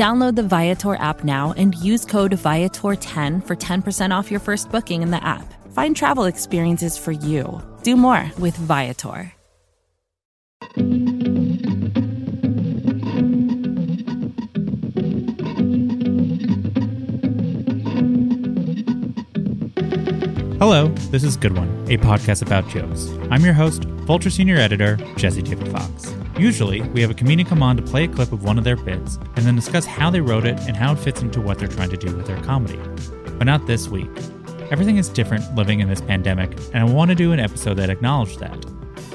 Download the Viator app now and use code Viator10 for 10% off your first booking in the app. Find travel experiences for you. Do more with Viator. Hello, this is Good One, a podcast about jokes. I'm your host, Vulture Senior Editor, Jesse David Fox. Usually, we have a comedian come on to play a clip of one of their bits and then discuss how they wrote it and how it fits into what they're trying to do with their comedy. But not this week. Everything is different living in this pandemic, and I want to do an episode that acknowledges that.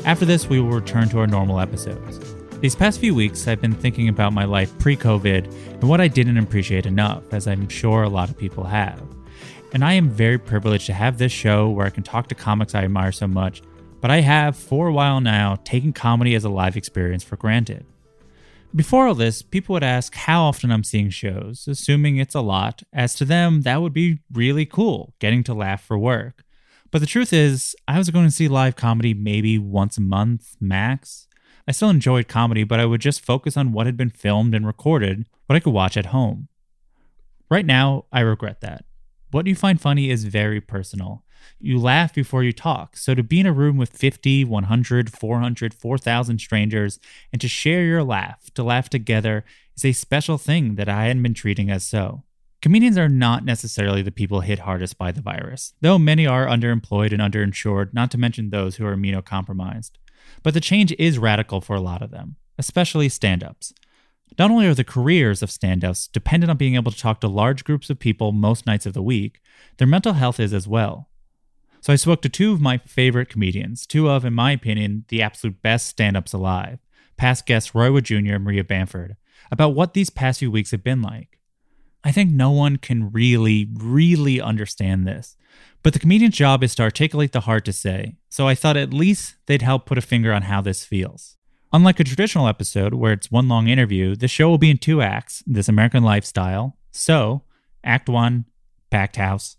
After this, we will return to our normal episodes. These past few weeks, I've been thinking about my life pre COVID and what I didn't appreciate enough, as I'm sure a lot of people have. And I am very privileged to have this show where I can talk to comics I admire so much, but I have, for a while now, taken comedy as a live experience for granted. Before all this, people would ask how often I'm seeing shows, assuming it's a lot, as to them, that would be really cool, getting to laugh for work. But the truth is, I was going to see live comedy maybe once a month, max. I still enjoyed comedy, but I would just focus on what had been filmed and recorded, what I could watch at home. Right now, I regret that. What you find funny is very personal. You laugh before you talk. So to be in a room with 50, 100, 400, 4,000 strangers and to share your laugh, to laugh together, is a special thing that I hadn't been treating as so. Comedians are not necessarily the people hit hardest by the virus, though many are underemployed and underinsured, not to mention those who are immunocompromised. But the change is radical for a lot of them, especially stand ups. Not only are the careers of stand ups dependent on being able to talk to large groups of people most nights of the week, their mental health is as well. So I spoke to two of my favorite comedians, two of, in my opinion, the absolute best stand ups alive, past guests Roy Wood Jr. and Maria Bamford, about what these past few weeks have been like. I think no one can really, really understand this, but the comedian's job is to articulate the hard to say, so I thought at least they'd help put a finger on how this feels. Unlike a traditional episode where it's one long interview, the show will be in two acts This American Lifestyle. So, Act 1, Packed House.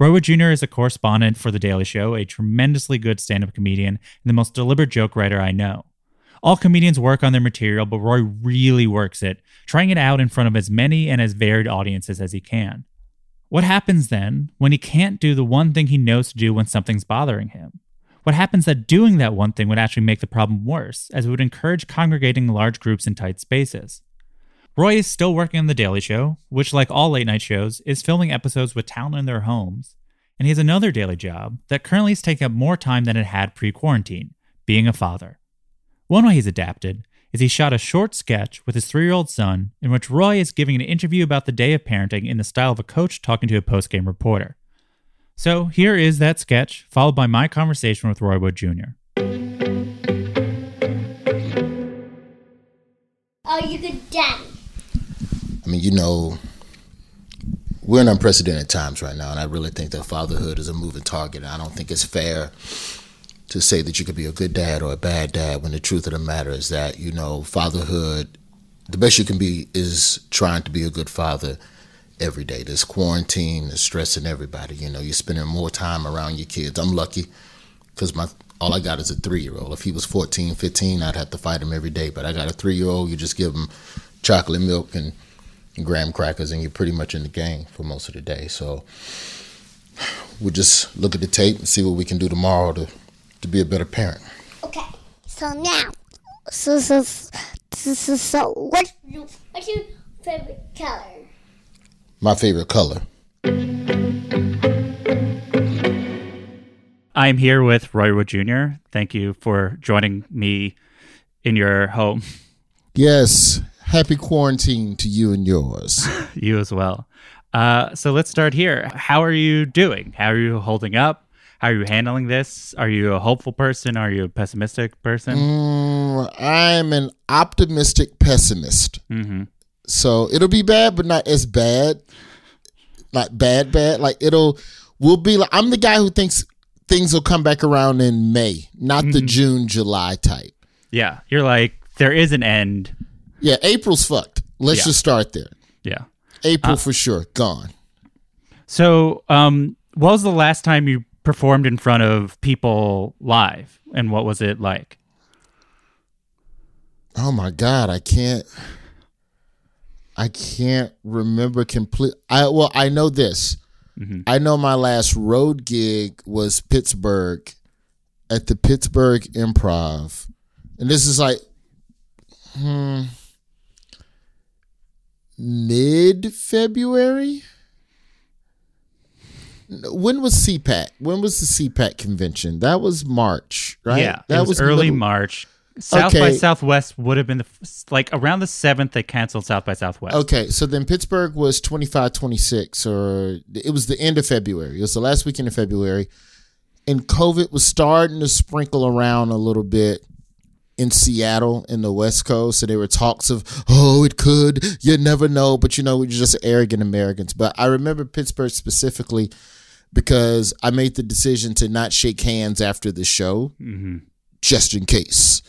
Roy Wood Jr. is a correspondent for The Daily Show, a tremendously good stand up comedian, and the most deliberate joke writer I know. All comedians work on their material, but Roy really works it, trying it out in front of as many and as varied audiences as he can. What happens then when he can't do the one thing he knows to do when something's bothering him? What happens that doing that one thing would actually make the problem worse, as it would encourage congregating large groups in tight spaces. Roy is still working on The Daily Show, which, like all late night shows, is filming episodes with talent in their homes. And he has another daily job that currently is taking up more time than it had pre quarantine being a father. One way he's adapted is he shot a short sketch with his three year old son in which Roy is giving an interview about the day of parenting in the style of a coach talking to a post game reporter. So here is that sketch, followed by my conversation with Roy Wood Jr. Are you good daddy? I mean, you know, we're in unprecedented times right now, and I really think that fatherhood is a moving target. I don't think it's fair to say that you could be a good dad or a bad dad when the truth of the matter is that, you know, fatherhood, the best you can be is trying to be a good father every day. This quarantine is stressing everybody. You know, you're spending more time around your kids. I'm lucky because my all I got is a three year old. If he was 14, 15, I'd have to fight him every day. But I got a three year old. You just give him chocolate milk and, and graham crackers, and you're pretty much in the game for most of the day. So we'll just look at the tape and see what we can do tomorrow to to be a better parent. Okay. So now, so so so so, so what's your, what's your favorite color? My favorite color. I'm here with Roy Wood Jr. Thank you for joining me in your home. Yes. Happy quarantine to you and yours. you as well. Uh, so let's start here. How are you doing? How are you holding up? How are you handling this? Are you a hopeful person? Are you a pessimistic person? Mm, I'm an optimistic pessimist. Mm-hmm. So it'll be bad, but not as bad. like bad, bad. Like it'll, we'll be like, I'm the guy who thinks things will come back around in May, not the June, July type. Yeah, you're like there is an end. Yeah, April's fucked. Let's Yeah. just start there. Yeah. April for sure, gone. So, um, what was the last time you performed in front of people live, and what was it like? Oh my god, I can't. I can't remember complete. I well, I know this. I know my last road gig was Pittsburgh, at the Pittsburgh Improv, and this is like, hmm, mid February. When was CPAC? When was the CPAC convention? That was March, right? Yeah, that it was, early middle- March. South by Southwest would have been the like around the seventh. They canceled South by Southwest. Okay, so then Pittsburgh was 25, 26, or it was the end of February. It was the last weekend of February. And COVID was starting to sprinkle around a little bit in Seattle in the West Coast. So there were talks of, oh, it could. You never know. But you know, we're just arrogant Americans. But I remember Pittsburgh specifically because I made the decision to not shake hands after the show, mm-hmm. just in case.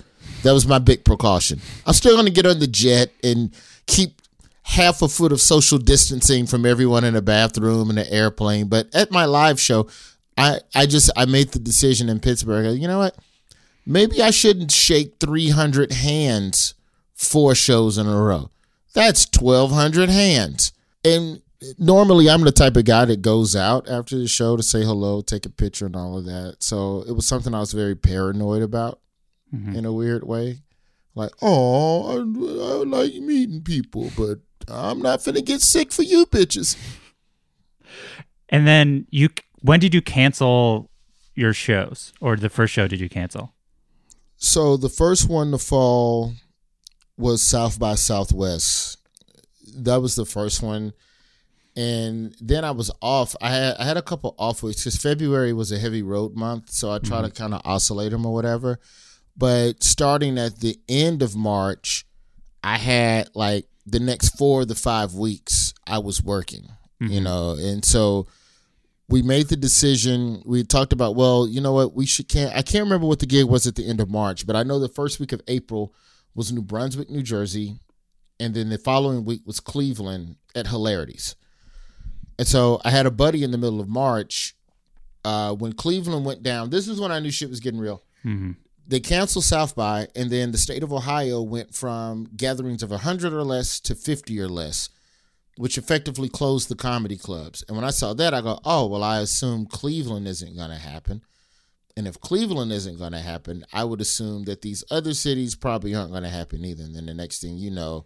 That was my big precaution. I'm still going to get on the jet and keep half a foot of social distancing from everyone in the bathroom and the airplane. But at my live show, I, I just I made the decision in Pittsburgh. You know what? Maybe I shouldn't shake 300 hands four shows in a row. That's 1,200 hands. And normally I'm the type of guy that goes out after the show to say hello, take a picture, and all of that. So it was something I was very paranoid about mm-hmm. in a weird way. Like, oh, I, I like meeting people, but I'm not finna get sick for you bitches. And then you, when did you cancel your shows, or the first show did you cancel? So the first one to fall was South by Southwest. That was the first one. And then I was off. I had I had a couple off weeks because February was a heavy road month, so I try to mm-hmm. kind of oscillate them or whatever. But starting at the end of March, I had like the next four of the five weeks I was working, you mm-hmm. know, and so we made the decision. We talked about, well, you know what, we should can't. I can't remember what the gig was at the end of March, but I know the first week of April was New Brunswick, New Jersey, and then the following week was Cleveland at Hilarities. And so I had a buddy in the middle of March uh, when Cleveland went down. This is when I knew shit was getting real. They canceled South by, and then the state of Ohio went from gatherings of 100 or less to 50 or less which effectively closed the comedy clubs. And when I saw that, I go, oh, well, I assume Cleveland isn't going to happen. And if Cleveland isn't going to happen, I would assume that these other cities probably aren't going to happen either. And then the next thing you know,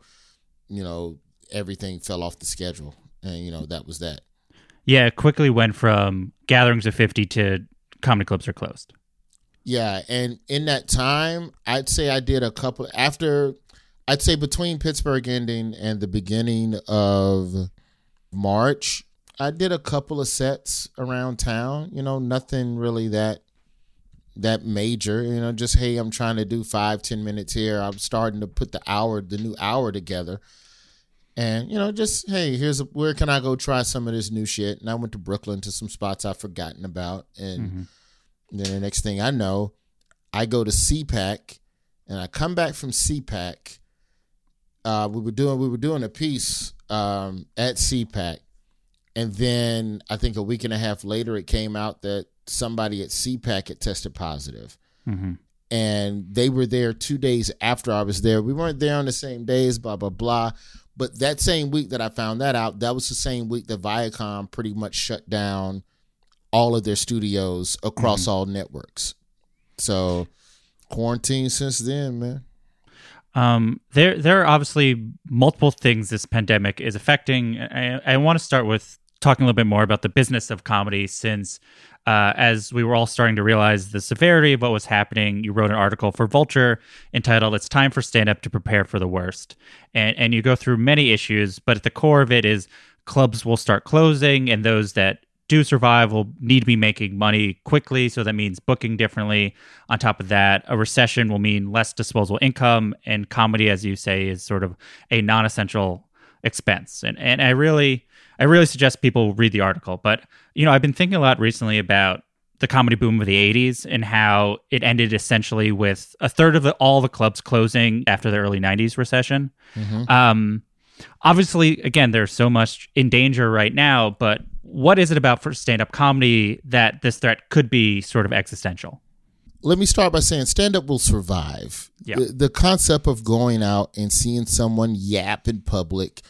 you know, everything fell off the schedule. And, you know, that was that. Yeah, it quickly went from gatherings of fifty to comedy clubs are closed. Yeah. And in that time, I'd say I did a couple after, I'd say between Pittsburgh ending and the beginning of March, I did a couple of sets around town. You know, nothing really that that major. You know, just hey, I'm trying to do five, ten minutes here. I'm starting to put the hour, the new hour together. And you know, just hey, here's a, where can I go try some of this new shit? And I went to Brooklyn to some spots I've forgotten about, and mm-hmm. then the next thing I know, I go to CPAC, and I come back from CPAC. Uh, we were doing we were doing a piece um, at CPAC, and then I think a week and a half later, it came out that somebody at CPAC had tested positive. And they were there two days after I was there. We weren't there on the same days, blah, blah, blah. But that same week that I found that out, that was the same week that Viacom pretty much shut down all of their studios across all networks. So quarantine since then, man. Um, there, there are obviously multiple things this pandemic is affecting. I, I want to start with talking a little bit more about the business of comedy, since uh, as we were all starting to realize the severity of what was happening, you wrote an article for Vulture entitled "It's Time for Stand Up to Prepare for the Worst," and and you go through many issues, but at the core of it is clubs will start closing, and those that do survive will need to be making money quickly. So that means booking differently. On top of that, a recession will mean less disposable income, and comedy, as you say, is sort of a non essential expense. And, and I really, I really suggest people read the article. But you know, I've been thinking a lot recently about the comedy boom of the 80s and how it ended essentially with a third of the, all the clubs closing after the early 90s recession. Mm-hmm. Um, obviously, again, there's so much in danger right now, but what is it about for stand up comedy that this threat could be sort of existential? Let me start by saying stand up will survive. Yeah. The, the concept of going out and seeing someone yap in public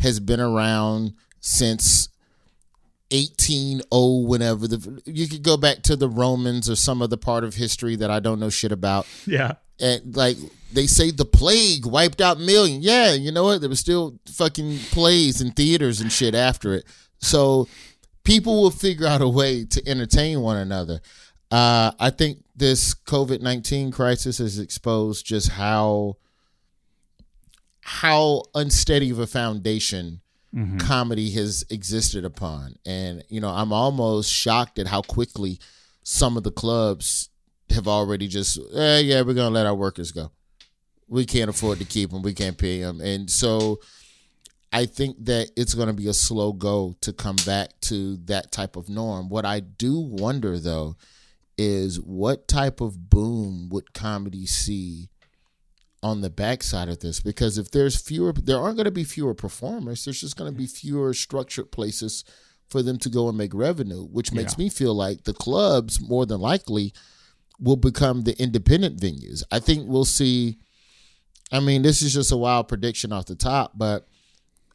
has been around since 1800 whenever the you could go back to the Romans or some other part of history that I don't know shit about Yeah. and like they say the plague wiped out million. Yeah, you know what? There was still fucking plays and theaters and shit after it. So people will figure out a way to entertain one another. Uh, I think this COVID nineteen crisis has exposed just how how unsteady of a foundation comedy has existed upon. And, you know, I'm almost shocked at how quickly some of the clubs have already just, eh, yeah, we're going to let our workers go. We can't afford to keep them. We can't pay them. And so I think that it's going to be a slow go to come back to that type of norm. What I do wonder, though, is what type of boom would comedy see on the backside of this because if there's fewer there aren't going to be fewer performers there's just going to be fewer structured places for them to go and make revenue which makes Yeah. me feel like the clubs more than likely will become the independent venues i think we'll see i mean this is just a wild prediction off the top but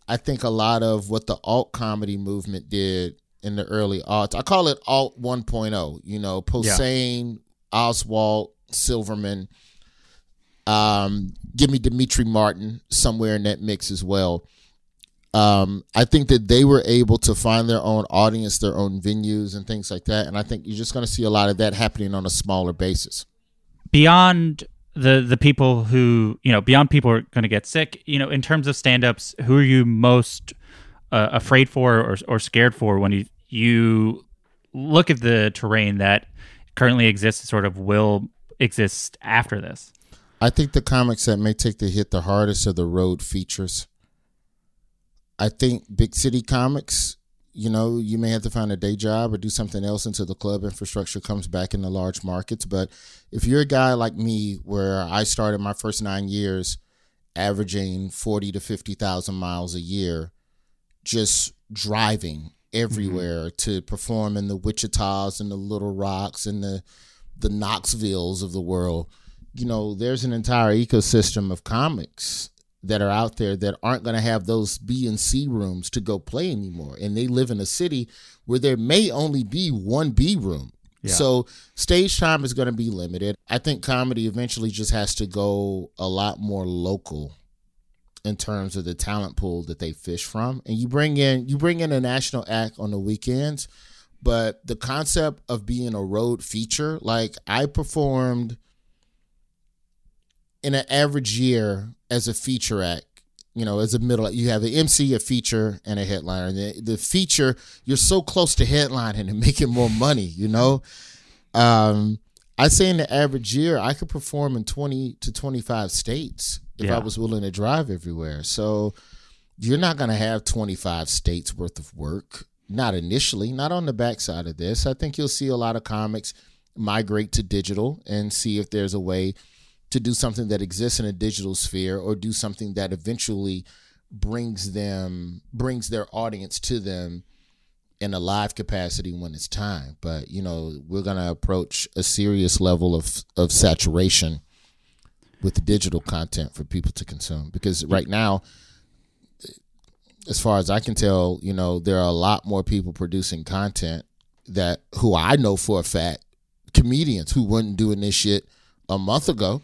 i think a lot of what the alt comedy movement did in the early aughts i call it alt 1.0 you know posehn oswalt silverman um, give me Demetri Martin somewhere in that mix as well. Um, I think that they were able to find their own audience, their own venues, and things like that. And I think you're just going to see a lot of that happening on a smaller basis. beyond the the people who you know beyond people are going to get sick you know in terms of stand-ups who are you most uh, afraid for or, or scared for when you you look at the terrain that currently exists sort of will exist after this I think the comics that may take the hit the hardest are the road features. I think big city comics, you know, you may have to find a day job or do something else until the club infrastructure comes back in the large markets. But if you're a guy like me, where I started my first nine years averaging 40 to 50,000 miles a year, just driving mm-hmm. everywhere to perform in the Wichitas and the Little Rocks and the, the Knoxvilles of the world you know, there's an entire ecosystem of comics that are out there that aren't going to have those B and C rooms to go play anymore. And they live in a city where there may only be one B room. Yeah. So stage time is going to be limited. I think comedy eventually just has to go a lot more local in terms of the talent pool that they fish from. And you bring in you bring in a national act on the weekends, but the concept of being a road feature, like I performed in an average year as a feature act, you know, as a middle, you have an MC, a feature, and a headliner. The, the feature, you're so close to headlining and making more money, you know. Um, I say in the average year, I could perform in 20 to 25 states if Yeah. I was willing to drive everywhere. So you're not going to have 25 states worth of work. Not initially, not on the backside of this. I think you'll see a lot of comics migrate to digital and see if there's a way to do something that exists in a digital sphere or do something that eventually brings them brings their audience to them in a live capacity when it's time but you know we're going to approach a serious level of of saturation with digital content for people to consume because right now as far as I can tell, you know, there are a lot more people producing content that who I know for a fact, comedians who weren't doing this shit a month ago.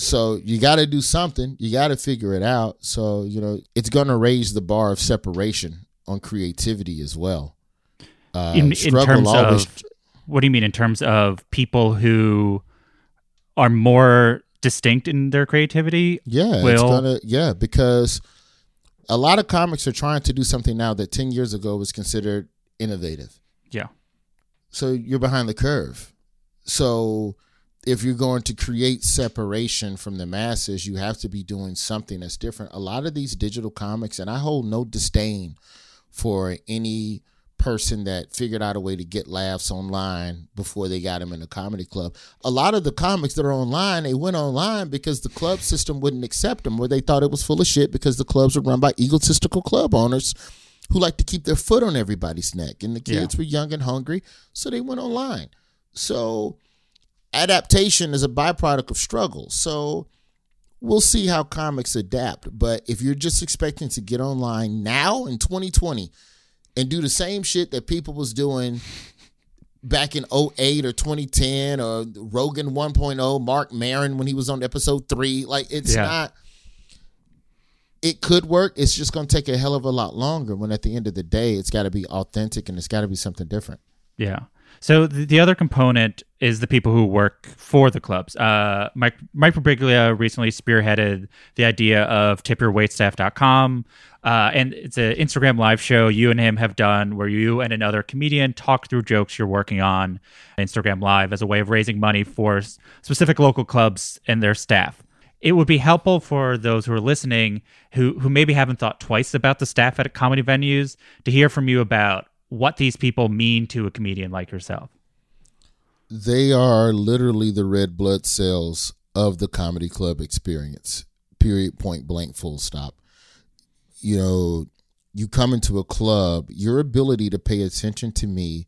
So you got to do something. You got to figure it out. So you know, it's going to raise the bar of separation on creativity as well. Uh, in, in terms always- of what do you mean in terms of people who are more distinct in their creativity Yeah, it's will gonna yeah because a lot of comics are trying to do something now that ten years ago was considered innovative. yeah So you're behind the curve. So if you're going to create separation from the masses, you have to be doing something that's different. A lot of these digital comics, and I hold no disdain for any person that figured out a way to get laughs online before they got them in a comedy club. A lot of the comics that are online, they went online because the club system wouldn't accept them, or they thought it was full of shit because the clubs were run by egotistical club owners who like to keep their foot on everybody's neck, and the kids yeah. were young and hungry, so they went online. So adaptation is a byproduct of struggle. So we'll see how comics adapt. But if you're just expecting to get online now in 2020 and do the same shit that people was doing back in 08 or 2010 or Rogan 1.0, Marc Maron when he was on episode 3, like it's yeah. not it could work. It's just going to take a hell of a lot longer when at the end of the day it's got to be authentic and it's got to be something different. Yeah. So the, the, other component is the people who work for the clubs. Uh, Mike Mike recently spearheaded the idea of tipyourwaitstaff.com. Uh, and it's an Instagram live show you and him have done where you and another comedian talk through jokes you're working on Instagram live as a way of raising money for specific local clubs and their staff. It would be helpful for those who are listening who who maybe haven't thought twice about the staff at comedy venues to hear from you about what these people mean to a comedian like yourself. They are literally the red blood cells of the comedy club experience. Period, point blank, full stop. You know, you come into a club, your ability to pay attention to me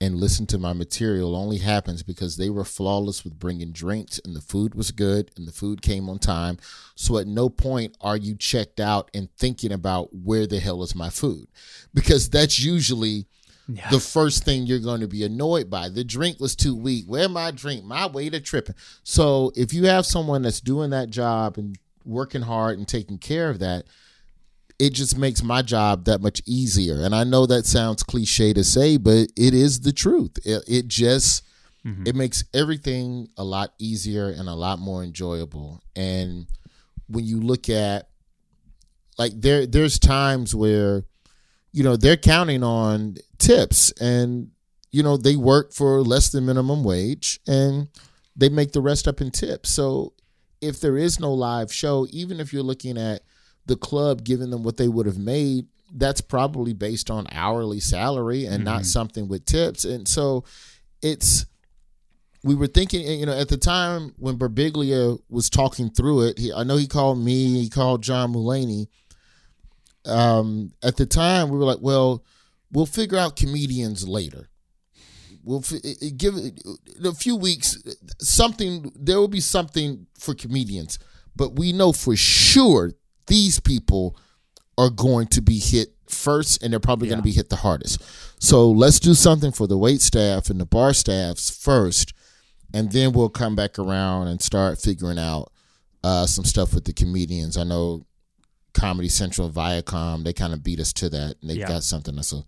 and listen to my material only happens because they were flawless with bringing drinks and the food was good and the food came on time. So at no point are you checked out and thinking about where the hell is my food because that's usually yeah. the first thing you're going to be annoyed by. The drink was too weak. Where my drink? My waiter tripping. So if you have someone that's doing that job and working hard and taking care of that, it just makes my job that much easier. And I know that sounds cliche to say, but it is the truth. It, it just mm-hmm. it makes everything a lot easier and a lot more enjoyable. And when you look at like there there's times where you know they're counting on tips and you know they work for less than minimum wage and they make the rest up in tips. So if there is no live show, even if you're looking at the club giving them what they would have made, that's probably based on hourly salary and mm-hmm. not something with tips. And so it's we were thinking, you know, at the time when Birbiglia was talking through it, he, I know he called me, he called John Mulaney. Um, at the time, we were like, well, we'll figure out comedians later. We'll f- give it a few weeks. Something there will be something for comedians, but we know for sure these people are going to be hit first and they're probably yeah. going to be hit the hardest. So let's do something for the wait staff and the bar staffs first, and then we'll come back around and start figuring out uh, some stuff with the comedians. I know Comedy Central, Viacom, they kind of beat us to that, and they've yeah. got something that's a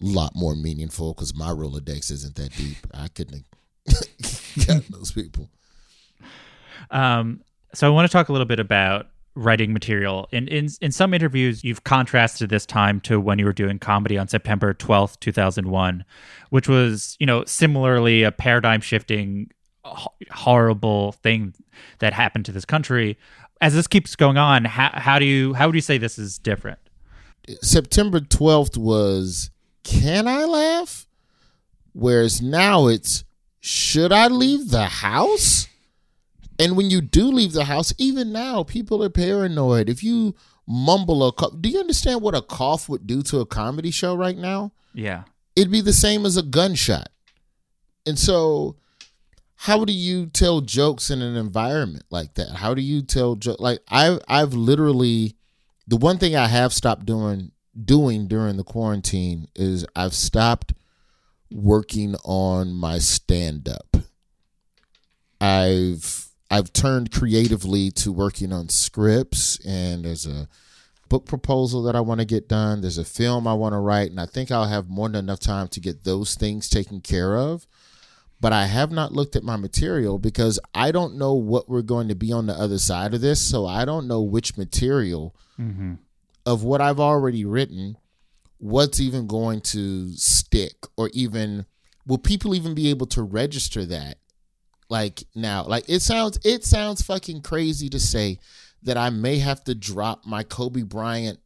lot more meaningful because my Rolodex isn't that deep. I couldn't have gotten those people. Um, so I want to talk a little bit about writing material. In, in in some interviews, you've contrasted this time to when you were doing comedy on September twelfth, two thousand one, which was you know similarly a paradigm shifting, horrible thing that happened to this country. As this keeps going on, how, how do you how would you say this is different? September twelfth was can I laugh, whereas now it's should I leave the house? And when you do leave the house, even now, people are paranoid. If you mumble a cough, do you understand what a cough would do to a comedy show right now? Yeah. It'd be the same as a gunshot. And so, how do you tell jokes in an environment like that? How do you tell jokes? Like I've I've literally, the one thing I have stopped doing doing during the quarantine is I've stopped working on my stand up. I've I've turned creatively to working on scripts, and there's a book proposal that I want to get done. There's a film I want to write, and I think I'll have more than enough time to get those things taken care of. But I have not looked at my material because I don't know what we're going to be on the other side of this. So I don't know which material mm-hmm. of what I've already written, what's even going to stick, or even will people even be able to register that like now. Like it sounds it sounds fucking crazy to say that I may have to drop my Kobe Bryant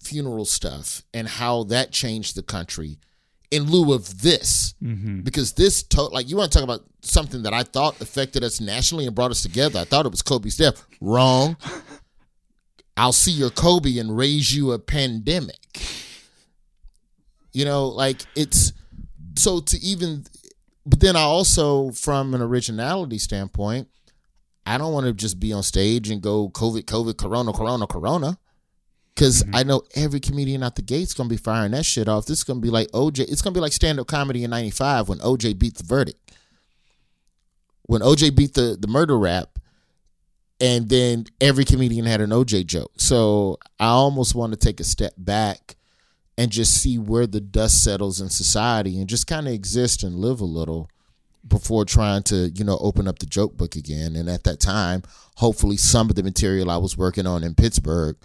funeral stuff and how that changed the country in lieu of this mm-hmm. because this to- like you want to talk about something that I thought affected us nationally and brought us together. I thought it was Kobe's death. Wrong. I'll see your Kobe and raise you a pandemic. You know, like it's so to even but then I also from an originality standpoint, I don't want to just be on stage and go COVID, COVID, Corona, Corona, Corona. Because mm-hmm. I know every comedian out the gate's gonna be firing that shit off. This is gonna be like OJ. It's gonna be like stand up comedy in '95 when OJ beat the verdict. When OJ beat the the murder rap, and then every comedian had an OJ joke. So I almost want to take a step back and just see where the dust settles in society and just kind of exist and live a little before trying to you know open up the joke book again and at that time hopefully some of the material i was working on in pittsburgh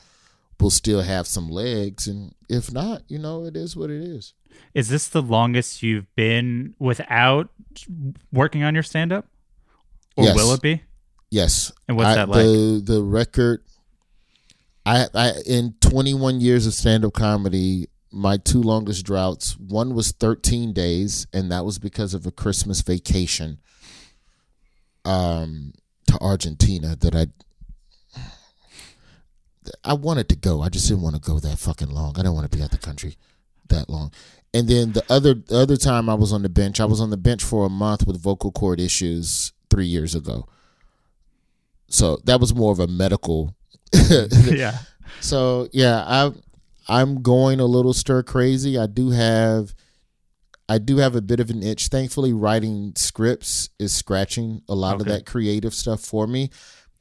will still have some legs and if not you know it is what it is Is this the longest you've been without working on your stand up? Or Yes. will it be? yes And what's I- that like? the the record i i in 21 years of stand-up comedy my two longest droughts one was 13 days and that was because of a christmas vacation um to argentina that i I wanted to go. I just didn't want to go that fucking long. I didn't want to be out the country that long. And then the other the other time I was on the bench, I was on the bench for a month with vocal cord issues three years ago. So that was more of a medical. yeah. so yeah, I I'm going a little stir crazy. I do have I do have a bit of an itch. Thankfully, writing scripts is scratching a lot of that creative stuff for me.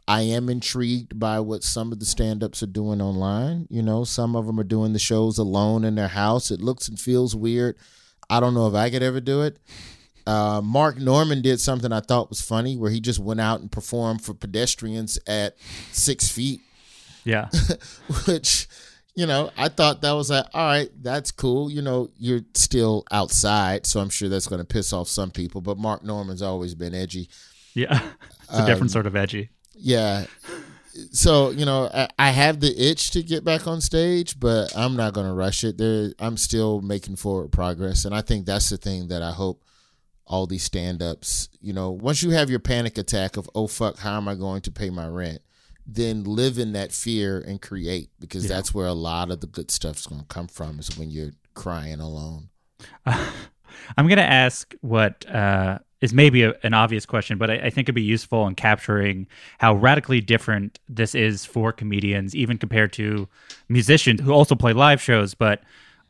I am intrigued by what some of the stand-ups are doing online. You know, some of them are doing the shows alone in their house. It looks and feels weird. I don't know if I could ever do it. Uh, Mark Normand did something I thought was funny, where he just went out and performed for pedestrians at six feet Yeah. which you know i thought that was like all right that's cool you know you're still outside so i'm sure that's going to piss off some people but mark normand's always been edgy Yeah. It's a different Um, sort of edgy. Yeah. So you know I, I have the itch to get back on stage but i'm not going to rush it. There i'm still making forward progress and i think that's the thing that i hope all these stand-ups you know once you have your panic attack of oh fuck how am i going to pay my rent? then live in that fear and create because that's where a lot of the good stuff's going to come from is when you're crying alone I'm going to ask what uh, is maybe a, an obvious question, but I, I think it'd be useful in capturing how radically different this is for comedians, even compared to musicians who also play live shows, but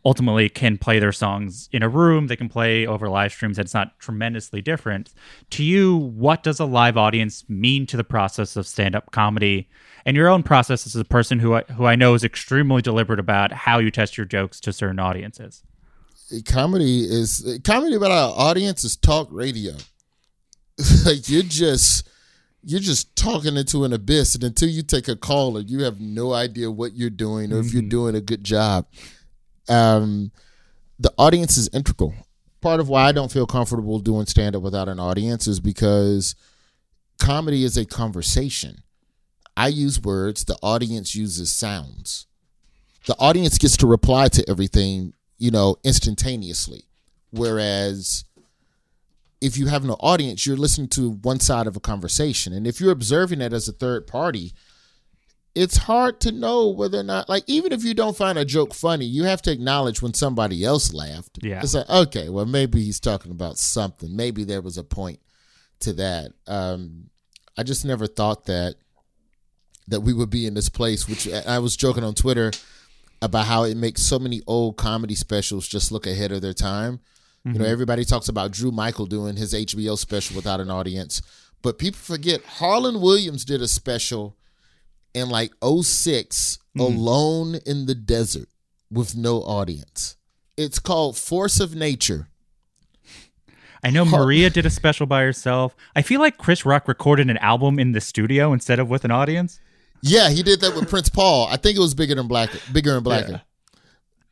ultimately can play their songs in a room. They can play over live streams. And It's not tremendously different. To you, what does a live audience mean to the process of stand up comedy? And your own process as a person who I, who I know is extremely deliberate about how you test your jokes to certain audiences. Comedy is comedy about our audience is talk radio. like you're just you're just talking into an abyss, and until you take a call, and you have no idea what you're doing or if you're doing a good job. Um, the audience is integral. Part of why I don't feel comfortable doing stand up without an audience is because comedy is a conversation. I use words, the audience uses sounds. The audience gets to reply to everything, you know, instantaneously. Whereas if you have no audience, you're listening to one side of a conversation. And if you're observing it as a third party, it's hard to know whether or not, like, even if you don't find a joke funny, you have to acknowledge when somebody else laughed. Yeah. It's like, okay, well, maybe he's talking about something. Maybe there was a point to that. Um, I just never thought that that we would be in this place, which I was joking on Twitter about how it makes so many old comedy specials just look ahead of their time. You know, mm-hmm. everybody talks about Drew Michael doing his HBO special without an audience, but people forget Harland Williams did a special in like 6 mm-hmm. alone in the desert with no audience. It's called Force of Nature. I know Maria did a special by herself. I feel like Chris Rock recorded an album in the studio instead of with an audience. Yeah, he did that with Prince Paul. I think it was bigger than black, bigger and blacker.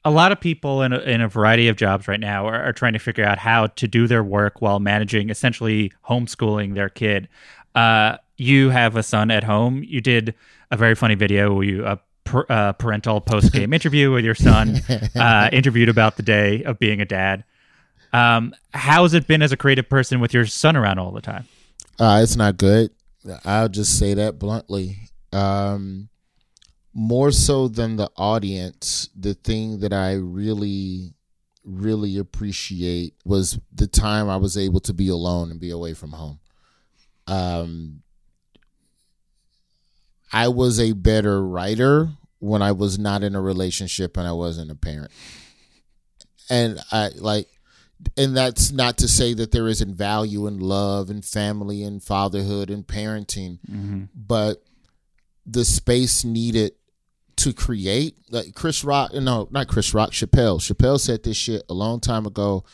a lot of people in a, in a variety of jobs right now are, are, trying to figure out how to do their work while managing essentially homeschooling their kid. Uh, you have a son at home. You did a very funny video where you a per, uh, parental post game interview with your son, uh, interviewed about the day of being a dad. Um, how has it been as a creative person with your son around all the time? Uh, it's not good. I'll just say that bluntly. Um, more so than the audience, the thing that I really, really appreciate was the time I was able to be alone and be away from home. Um, I was a better writer when I was not in a relationship and I wasn't a parent. And I like, and that's not to say that there isn't value in love and family and fatherhood and parenting, mm-hmm. but the space needed to create. Like Chris Rock, no, not Chris Rock, Chappelle. Chappelle said this shit a long time ago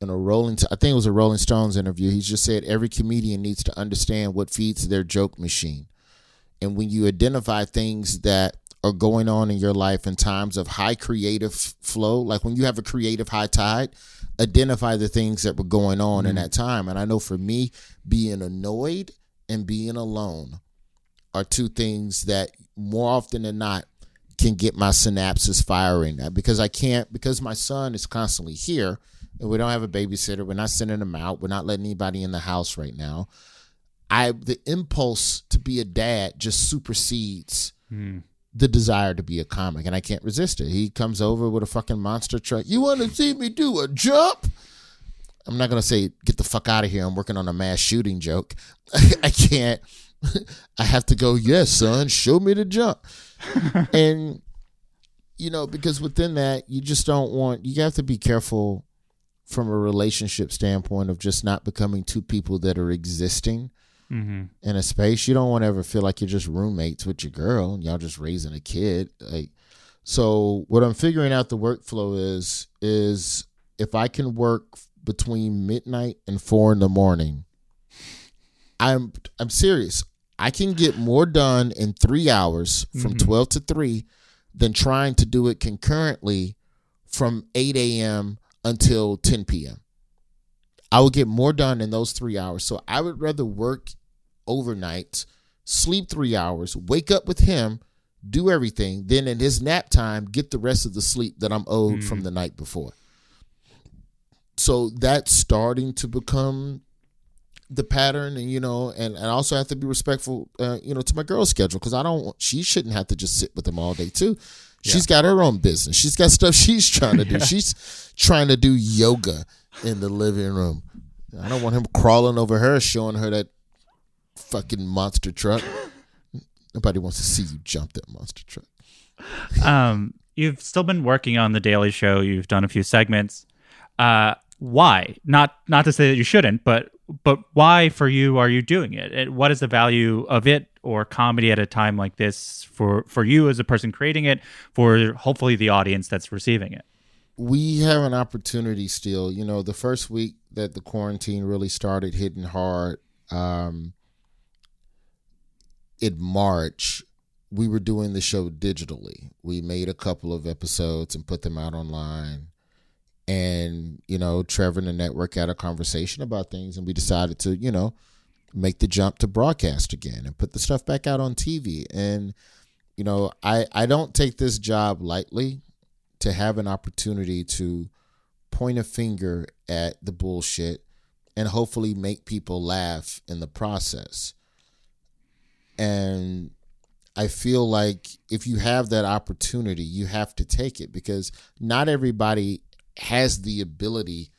in a Rolling. I think it was a Rolling Stones interview. He just said every comedian needs to understand what feeds their joke machine, and when you identify things that are going on in your life in times of high creative flow, like when you have a creative high tide, identify the things that were going on mm-hmm. in that time. And I know for me, being annoyed and being alone are two things that more often than not can get my synapses firing because I can't because my son is constantly here and we don't have a babysitter. We're not sending him out. We're not letting anybody in the house right now. I the impulse to be a dad just supersedes mm. the desire to be a comic, and I can't resist it. He comes over with a fucking monster truck. You want to see me do a jump? I'm not gonna say get the fuck out of here. I'm working on a mass shooting joke. I can't. I have to go. Yes, son. Show me the jump. and you know, because within that, you just don't want. You have to be careful from a relationship standpoint of just not becoming two people that are existing mm-hmm. in a space. You don't want to ever feel like you're just roommates with your girl and y'all just raising a kid. Like, so what I'm figuring out the workflow is is if I can work between midnight and four in the morning. I'm I'm serious. I can get more done in three hours from mm-hmm. 12 to 3 than trying to do it concurrently from 8 a.m. until 10 p.m. I will get more done in those three hours. So I would rather work overnight, sleep three hours, wake up with him, do everything, then in his nap time, get the rest of the sleep that I'm owed mm. from the night before. So that's starting to become the pattern and you know and, and I also have to be respectful uh, you know to my girl's schedule because i don't she shouldn't have to just sit with them all day too. She's yeah. got her own business. She's got stuff she's trying to do. Yeah. she's trying to do yoga in the living room. I don't want him crawling over her showing her that fucking monster truck. Nobody wants to see you jump that monster truck. Um you've still been working on the daily show. You've done a few segments. Uh why? Not not to say that you shouldn't but but why for you are you doing it? What is the value of it or comedy at a time like this for for you as a person creating it, for hopefully the audience that's receiving it? We have an opportunity still. You know, the first week that the quarantine really started hitting hard, um, in March, we were doing the show digitally. We made a couple of episodes and put them out online and you know trevor and the network had a conversation about things and we decided to you know make the jump to broadcast again and put the stuff back out on tv and you know i i don't take this job lightly to have an opportunity to point a finger at the bullshit and hopefully make people laugh in the process. And I feel like if you have that opportunity, you have to take it because not everybody has the ability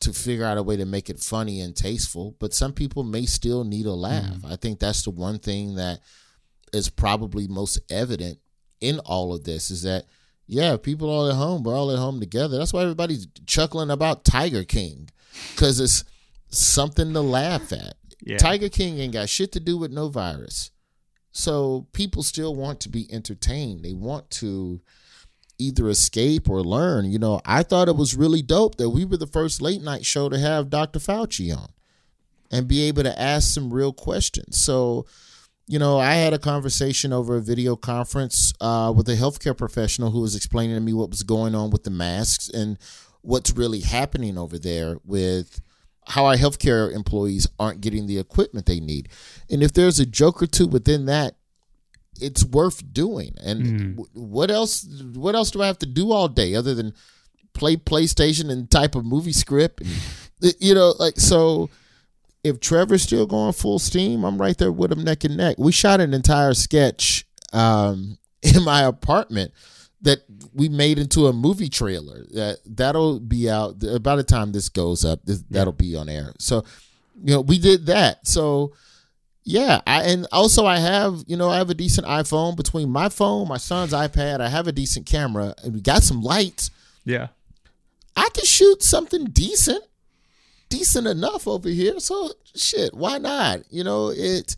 to figure out a way to make it funny and tasteful, but some people may still need a laugh. Mm. I think that's the one thing that is probably most evident in all of this is that yeah, people all at home, we're all at home together. That's why everybody's chuckling about Tiger King cuz it's something to laugh at. Yeah. Tiger King ain't got shit to do with no virus. So people still want to be entertained. They want to either escape or learn. You know, I thought it was really dope that we were the first late night show to have Dr. Fauci on and be able to ask some real questions. So you know, I had a conversation over a video conference uh, with a healthcare professional who was explaining to me what was going on with the masks and what's really happening over there with how our healthcare employees aren't getting the equipment they need. And if there's a joke or two within that, it's worth doing. And mm. what else? What else do I have to do all day other than play PlayStation and type a movie script? And, you know, like so if Trevor's still going full steam, I'm right there with him neck and neck. We shot an entire sketch um, in my apartment that we made into a movie trailer. That that'll be out by the time this goes up. This, yeah. That'll be on air. So, you know, we did that. So, yeah, I and also I have you know I have a decent iPhone between my phone, my son's iPad. I have a decent camera, and we got some lights. Yeah, I can shoot something decent decent enough over here. So shit, why not? You know, it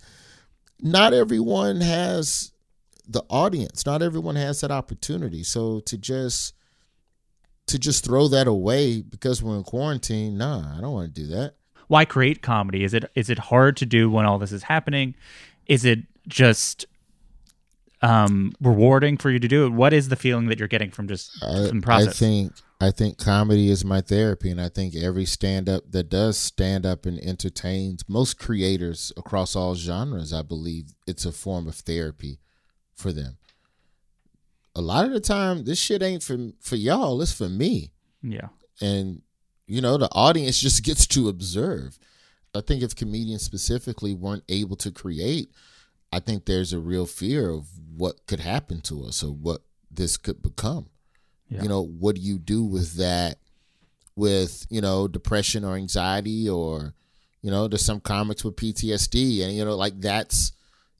not everyone has the audience. Not everyone has that opportunity. So to just to just throw that away because we're in quarantine, nah, I don't want to do that. Why create comedy? Is it is it hard to do when all this is happening? Is it just um rewarding for you to do it? What is the feeling that you're getting from just I, from process? I think I think comedy is my therapy, and I think every stand up that does stand up and entertains most creators across all genres, I believe it's a form of therapy for them. A lot of the time, this shit ain't for for y'all; it's for me. Yeah, and you know the audience just gets to observe. I think if comedians specifically weren't able to create, I think there's a real fear of what could happen to us or what this could become. Yeah. You know, what do you do with that? With you know depression or anxiety or you know there's some comics with PTSD and you know like that's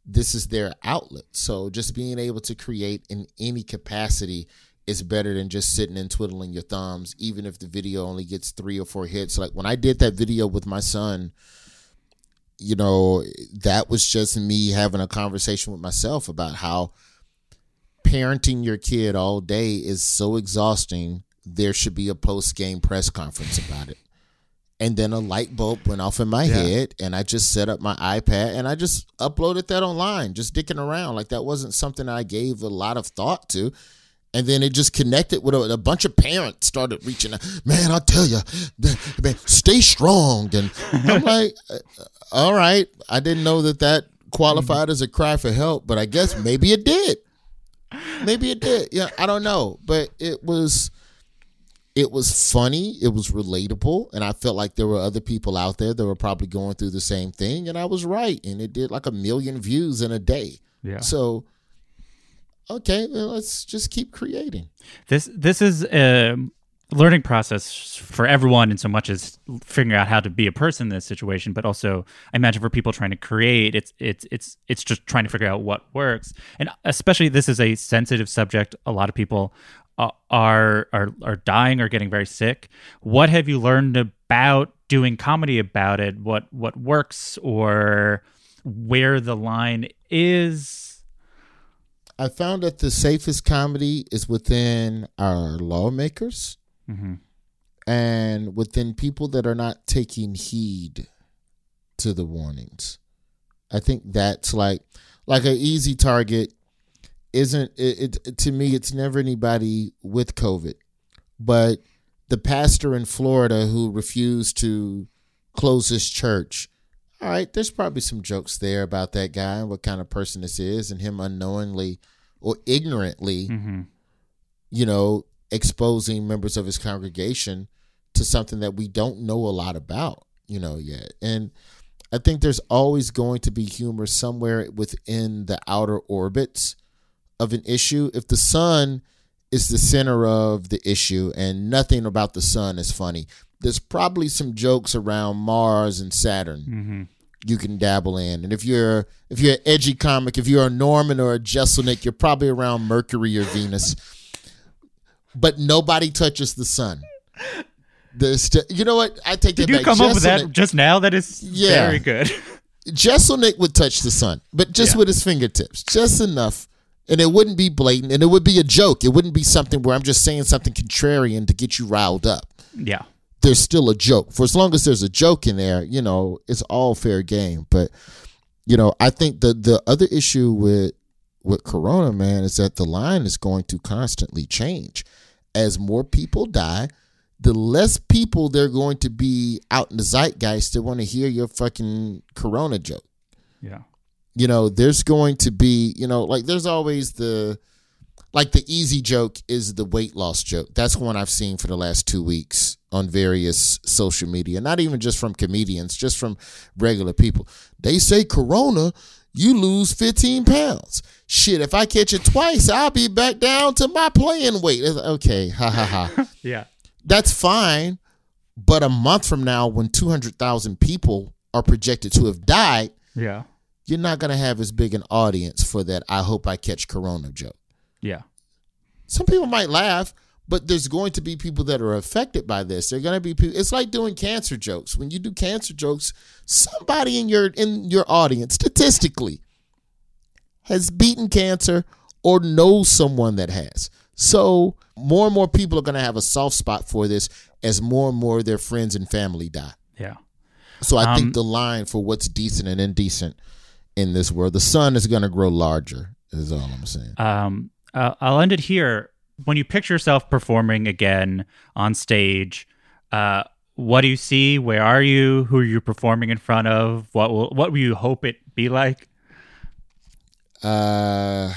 this is their outlet. So just being able to create in any capacity is better than just sitting and twiddling your thumbs, even if the video only gets three or four hits. Like when I did that video with my son, you know, that was just me having a conversation with myself about how parenting your kid all day is so exhausting. There should be a post game press conference about it. And then a light bulb went off in my yeah. head, and I just set up my iPad and I just uploaded that online, just dicking around. Like that wasn't something I gave a lot of thought to. And then it just connected with a, a bunch of parents started reaching out. Man, I tell you, man, stay strong. And I'm like, uh, all right, I didn't know that that qualified as a cry for help, but I guess maybe it did. Maybe it did. Yeah, I don't know, but it was it was funny, it was relatable, and I felt like there were other people out there that were probably going through the same thing, and I was right, and it did like a million views in a day. Yeah. So okay, well, let's just keep creating. This this is a learning process for everyone in so much as figuring out how to be a person in this situation but also i imagine for people trying to create it's it's it's it's just trying to figure out what works. And especially this is a sensitive subject. A lot of people are are are dying or getting very sick. What have you learned about doing comedy about it? What what works or where the line is I found that the safest comedy is within our lawmakers mm-hmm. and within people that are not taking heed to the warnings. I think that's like like an easy target isn't it, it, to me it's never anybody with covid but the pastor in florida who refused to close his church all right there's probably some jokes there about that guy and what kind of person this is and him unknowingly or ignorantly mm-hmm. you know exposing members of his congregation to something that we don't know a lot about, you know, yet. And I think there's always going to be humor somewhere within the outer orbits of an issue. If the sun is the center of the issue and nothing about the sun is funny, there's probably some jokes around Mars and Saturn. Mm-hmm. You can dabble in, and if you're if you're an edgy comic, if you're a Normand or a Jeselnik, you're probably around Mercury or Venus but nobody touches the sun. The st- you know what? I take Did that you back. come up with that just now? That is yeah. very good. Jeselnik would touch the sun, but just yeah. with his fingertips, just enough. And it wouldn't be blatant, and it would be a joke. It wouldn't be something where I'm just saying something contrarian to get you riled up. Yeah. There's still a joke. For as long as there's a joke in there, you know, it's all fair game. But you know, I think the the other issue with with Corona, man, is that the line is going to constantly change as more people die. The less people they're going to be out in the zeitgeist that want to hear your fucking Corona joke. Yeah. You know, there's going to be, you know, like there's always the like the easy joke is the weight loss joke. That's one I've seen for the last two weeks on various social media, not even just from comedians, just from regular people. They say Corona, you lose 15 pounds. Shit, if I catch it twice, I'll be back down to my playing weight. Okay, ha ha ha. Yeah. That's fine. But a month from now, when 200,000 people are projected to have died, Yeah. you're not going to have as big an audience for that I hope I catch Corona joke. Yeah. some people might laugh, but there's going to be people that are affected by this. They're going to be people. It's like doing cancer jokes. When you do cancer jokes, somebody in your in your audience, statistically, has beaten cancer or knows someone that has. So more and more people are going to have a soft spot for this as more and more of their friends and family die. Yeah. So I Um, think the line for what's decent and indecent in this world, the sun is going to grow larger. Is all I'm saying. Um, uh, I'll end it here. When you picture yourself performing again on stage, uh, what do you see? Where are you? Who are you performing in front of? What will what will you hope it be like? Uh,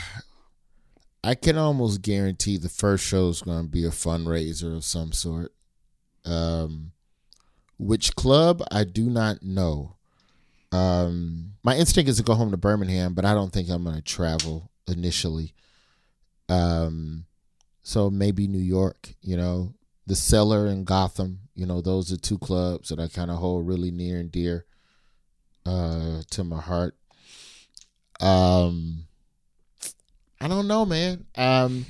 I can almost guarantee the first show is going to be a fundraiser of some sort. Um, which club I do not know. Um, my instinct is to go home to Birmingham, but I don't think I'm going to travel initially. Um, so maybe New York. You know, the Cellar and Gotham. You know, those are two clubs that I kind of hold really near and dear uh, to my heart. Um, I don't know, man. Um,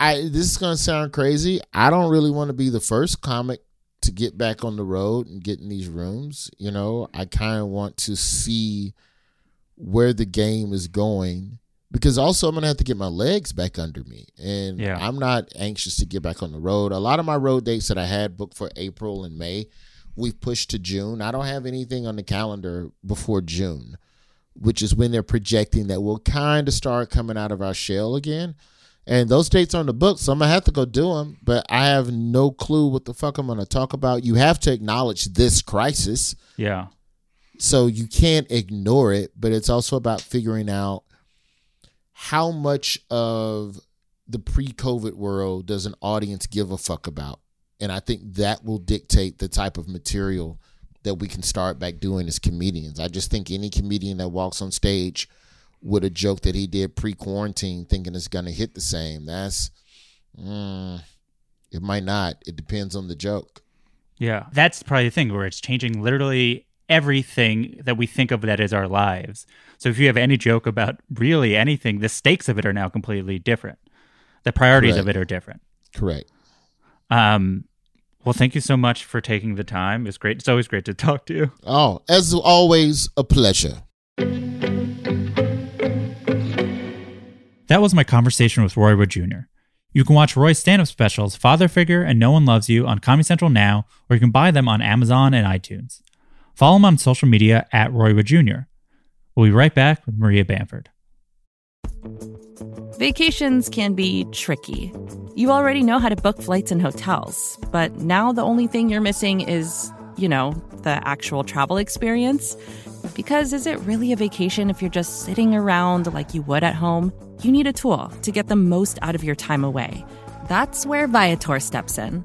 I this is gonna sound crazy. I don't really want to be the first comic to get back on the road and get in these rooms. You know, I kind of want to see where the game is going because also I'm gonna have to get my legs back under me, and Yeah. I'm not anxious to get back on the road. A lot of my road dates that I had booked for April and May, we've pushed to June. I don't have anything on the calendar before June which is when they're projecting that we'll kind of start coming out of our shell again. And those dates are on the book, so I'm gonna have to go do them. But I have no clue what the fuck I'm gonna talk about. You have to acknowledge this crisis, Yeah. so you can't ignore it. But it's also about figuring out how much of the pre-COVID world does an audience give a fuck about, and I think that will dictate the type of material that we can start back doing as comedians. I just think any comedian that walks on stage with a joke that he did pre-quarantine, thinking it's gonna hit the same, that's mm, it might not. It depends on the joke. Yeah. That's probably the thing where it's changing literally everything that we think of that is our lives. So if you have any joke about really anything, the stakes of it are now completely different. The priorities of it are different. Correct. Um, well, thank you so much for taking the time. It's great. It's always great to talk to you. Oh, as always, a pleasure. That was my conversation with Roy Wood Jr. You can watch Roy's stand up specials, Father Figure and No One Loves You, on Comedy Central now, or you can buy them on Amazon and iTunes. Follow him on social media at Roy Wood Jr. We'll be right back with Maria Bamford. Vacations can be tricky. You already know how to book flights and hotels, but now the only thing you're missing is, you know, the actual travel experience. Because is it really a vacation if you're just sitting around like you would at home? You need a tool to get the most out of your time away. That's where Viator steps in.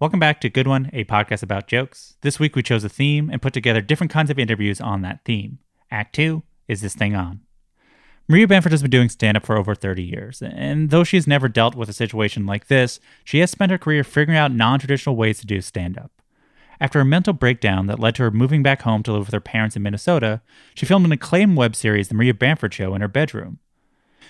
Welcome back to Good One, a podcast about jokes. This week we chose a theme and put together different kinds of interviews on that theme. Act 2 is This Thing On? Maria Bamford has been doing stand up for over 30 years, and though she has never dealt with a situation like this, she has spent her career figuring out non traditional ways to do stand up. After a mental breakdown that led to her moving back home to live with her parents in Minnesota, she filmed an acclaimed web series, The Maria Bamford Show, in her bedroom.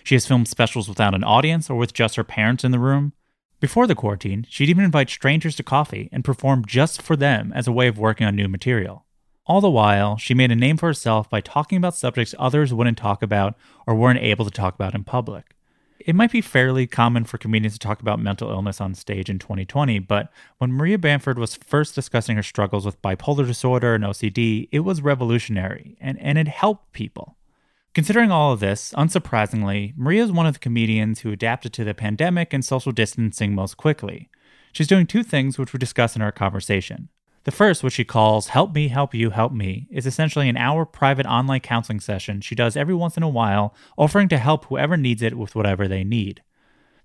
She has filmed specials without an audience or with just her parents in the room. Before the quarantine, she'd even invite strangers to coffee and perform just for them as a way of working on new material. All the while, she made a name for herself by talking about subjects others wouldn't talk about or weren't able to talk about in public. It might be fairly common for comedians to talk about mental illness on stage in 2020, but when Maria Bamford was first discussing her struggles with bipolar disorder and OCD, it was revolutionary and, and it helped people. Considering all of this, unsurprisingly, Maria is one of the comedians who adapted to the pandemic and social distancing most quickly. She's doing two things which we discuss in our conversation. The first, which she calls Help Me, Help You, Help Me, is essentially an hour private online counseling session she does every once in a while, offering to help whoever needs it with whatever they need.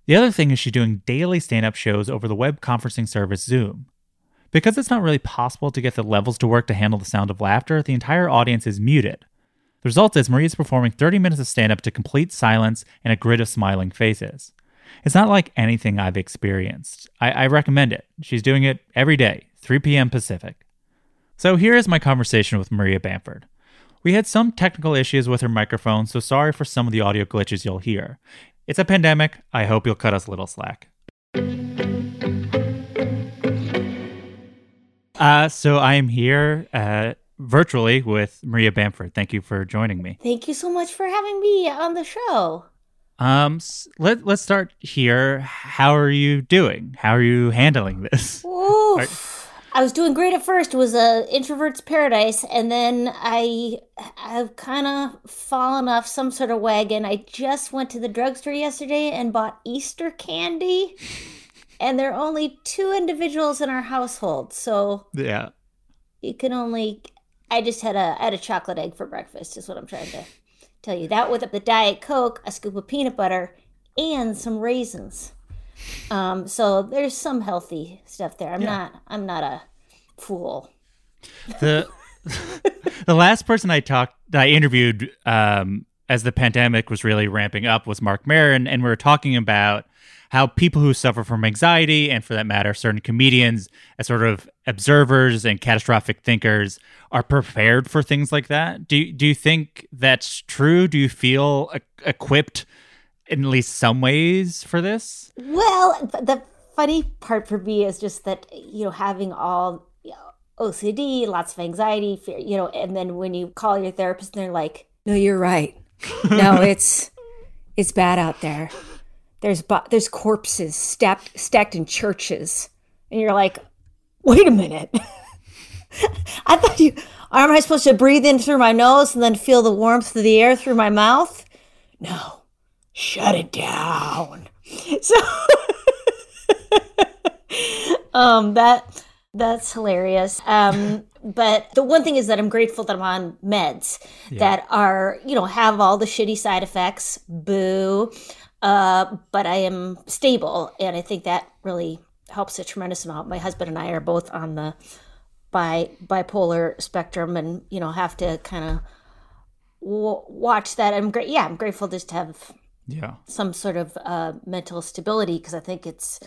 The other thing is she's doing daily stand up shows over the web conferencing service Zoom. Because it's not really possible to get the levels to work to handle the sound of laughter, the entire audience is muted. The result is Maria is performing 30 minutes of stand up to complete silence and a grid of smiling faces. It's not like anything I've experienced. I, I recommend it. She's doing it every day, 3 p.m. Pacific. So here is my conversation with Maria Bamford. We had some technical issues with her microphone, so sorry for some of the audio glitches you'll hear. It's a pandemic. I hope you'll cut us a little slack. Uh, so I am here uh, virtually with Maria Bamford. Thank you for joining me. Thank you so much for having me on the show. Um, let let's start here. How are you doing? How are you handling this? Are- I was doing great at first. It was a introvert's paradise, and then I I've kind of fallen off some sort of wagon. I just went to the drugstore yesterday and bought Easter candy, and there are only two individuals in our household, so yeah, you can only. I just had a I had a chocolate egg for breakfast. Is what I'm trying to tell you. That with the diet coke, a scoop of peanut butter, and some raisins. Um, so there's some healthy stuff there. I'm Yeah. not I'm not a fool. the the last person I talked, I interviewed, um, as the pandemic was really ramping up, was Marc Maron, and we were talking about how people who suffer from anxiety, and for that matter, certain comedians, as sort of observers and catastrophic thinkers, are prepared for things like that. Do do you think that's true? Do you feel e- equipped in at least some ways for this? Well, the funny part for me is just that you know having all you know, OCD, lots of anxiety, fear, you know, and then when you call your therapist, and they're like, "No, you're right. No, it's it's bad out there. There's bo- there's corpses stacked stacked in churches," and you're like, "Wait a minute." I thought you aren't I supposed to breathe in through my nose and then feel the warmth of the air through my mouth? No, shut it down. So um that that's hilarious um but the one thing is that i'm grateful that i'm on meds that are you know have all the shitty side effects boo uh but i am stable and i think that really helps a tremendous amount my husband and i are both on the bi bipolar spectrum and you know have to kind of w- watch that i'm great yeah i'm grateful just to have Yeah. some sort of uh, mental stability because I think it's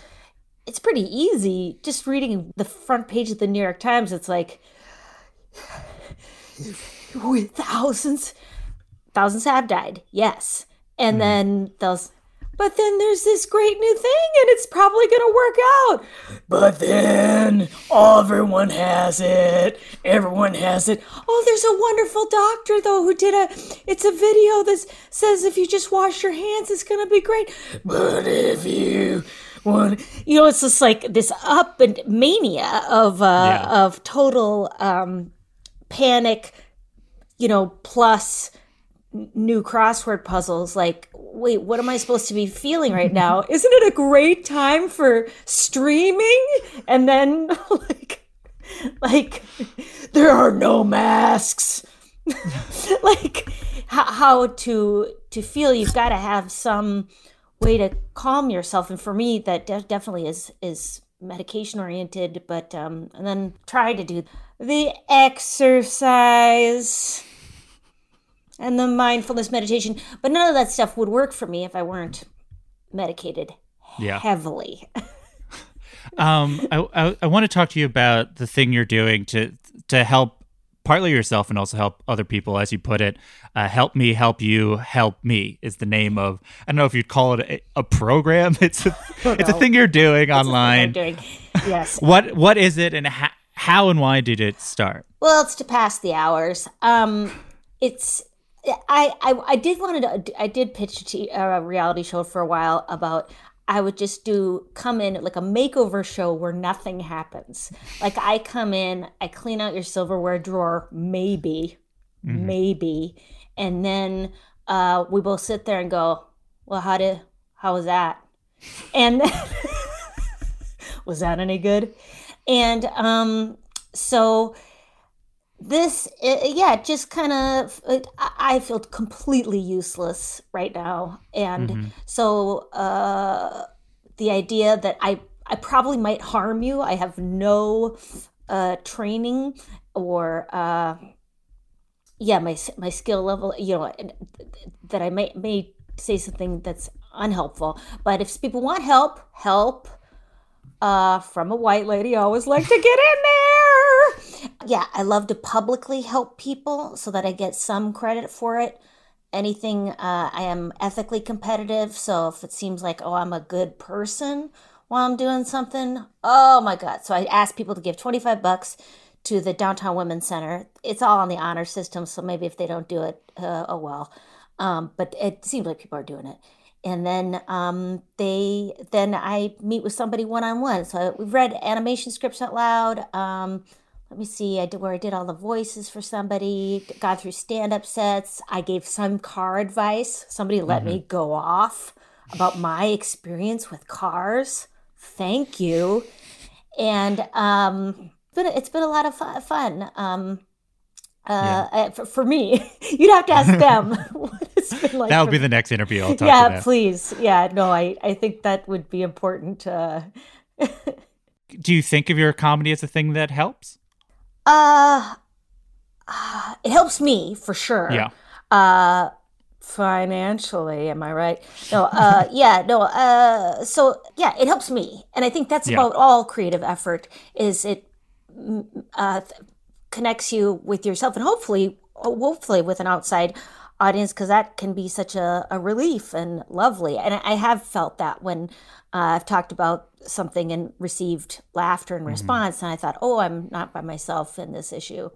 it's pretty easy just reading the front page of the New York Times. It's like with thousands, thousands have died, yes, and then those. But then there's this great new thing, and it's probably gonna work out. But then everyone has it. Everyone has it. Oh, there's a wonderful doctor though who did a. It's a video that says if you just wash your hands, it's gonna be great. But if you want, you know, it's just like this up and mania of uh, Yeah. of total um, panic. You know, plus new crossword puzzles like wait what am i supposed to be feeling right now? Isn't it a great time for streaming? And then like like there are no masks. Like how, how to to feel you've got to have some way to calm yourself. And for me that de- definitely is is medication oriented, but um, and then try to do the exercise and the mindfulness meditation, but none of that stuff would work for me if I weren't medicated Yeah. heavily. um, I, I, I want to talk to you about the thing you're doing to to help partly yourself and also help other people, as you put it. Uh, help me, help you, help me is the name of. I don't know if you'd call it a, a program. It's a, it's a thing you're doing I'm online. doing. Yes. What what is it, and how, how and why did it start? Well, it's to pass the hours. Um, it's I I, I did want to I did pitch a, t- a reality show for a while about I would just do come in like a makeover show where nothing happens. Like I come in, I clean out your silverware drawer, maybe, maybe, and then uh, we both sit there and go, "Well, how did how was that?" And was that any good? And um, so this yeah just kind of i feel completely useless right now. And so uh the idea that i i probably might harm you i have no uh training or uh yeah my my skill level you know that i may may say something that's unhelpful. But if people want help help uh, from a white lady. I always like to get in there. Yeah, I love to publicly help people so that I get some credit for it. Anything, uh, I am ethically competitive. So if it seems like, oh, I'm a good person while I'm doing something, oh my God. So I ask people to give 25 bucks to the Downtown Women's Center. It's all on the honor system. So maybe if they don't do it, uh, oh well. Um, but it seems like people are doing it and then um, they then I meet with somebody one on one. So we've read animation scripts out loud. Um, let me see, I did where I did all the voices for somebody. Got through stand up sets. I gave some car advice. Somebody let me go off about my experience with cars. Thank you. And um, but it's been a lot of fu- fun. Uh, uh, for, for me, you'd have to ask them what it's been like. That would be the next interview. I'll talk yeah, please. Yeah, no, I, I think that would be important. Uh, Do you think of your comedy as a thing that helps? uh, uh, it helps me for sure. Yeah. Uh, financially, am I right? No, uh, yeah, no. Uh, so yeah, it helps me, and I think that's Yeah. about all creative effort. Is it mm, uh, connects you with yourself, and hopefully, hopefully, with an outside audience, because that can be such a, a relief and lovely. And I have felt that when uh, I've talked about something and received laughter and response, and I thought, oh, I'm not by myself in this issue.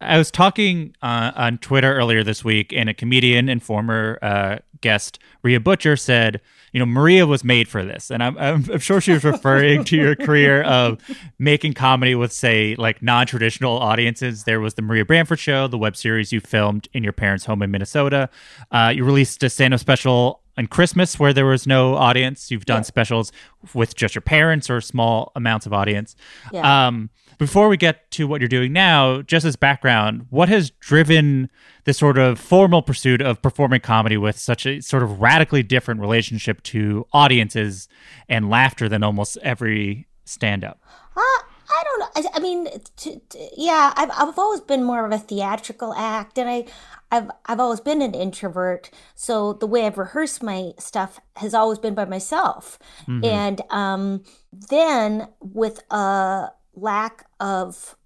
I was talking uh, on Twitter earlier this week, and a comedian and former uh, guest, Rhea Butcher, said, "You know, Maria was made for this," and I'm, I'm, I'm sure she was referring to your career of making comedy with, say, like non-traditional audiences. There was the Maria Bamford Show, the web series you filmed in your parents' home in Minnesota. Uh, you released a stand-up special on Christmas where there was no audience. You've done specials with just your parents or small amounts of audience. Yeah. Um, before we get to what you're doing now, just as background, what has driven this sort of formal pursuit of performing comedy with such a sort of radically different relationship to audiences and laughter than almost every stand up? Uh, I don't know. I, I mean, t- t- yeah, I've I've always been more of a theatrical act, and I, I've I've always been an introvert. So the way I've rehearsed my stuff has always been by myself, and um, then with a lack of.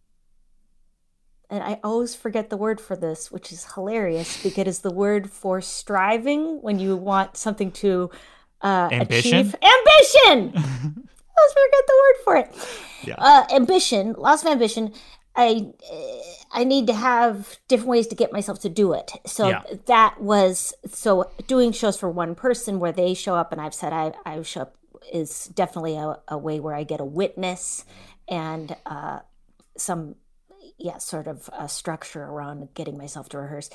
And I always forget the word for this, which is hilarious because it's the word for striving when you want something to uh, Ambition? achieve. Ambition! I always forget the word for it Yeah. uh, ambition, lots of ambition. I I need to have different ways to get myself to do it. So Yeah. that was so doing shows for one person where they show up and I've said I I show up is definitely a, a way where I get a witness and uh, some yeah sort of uh structure around getting myself to rehearse.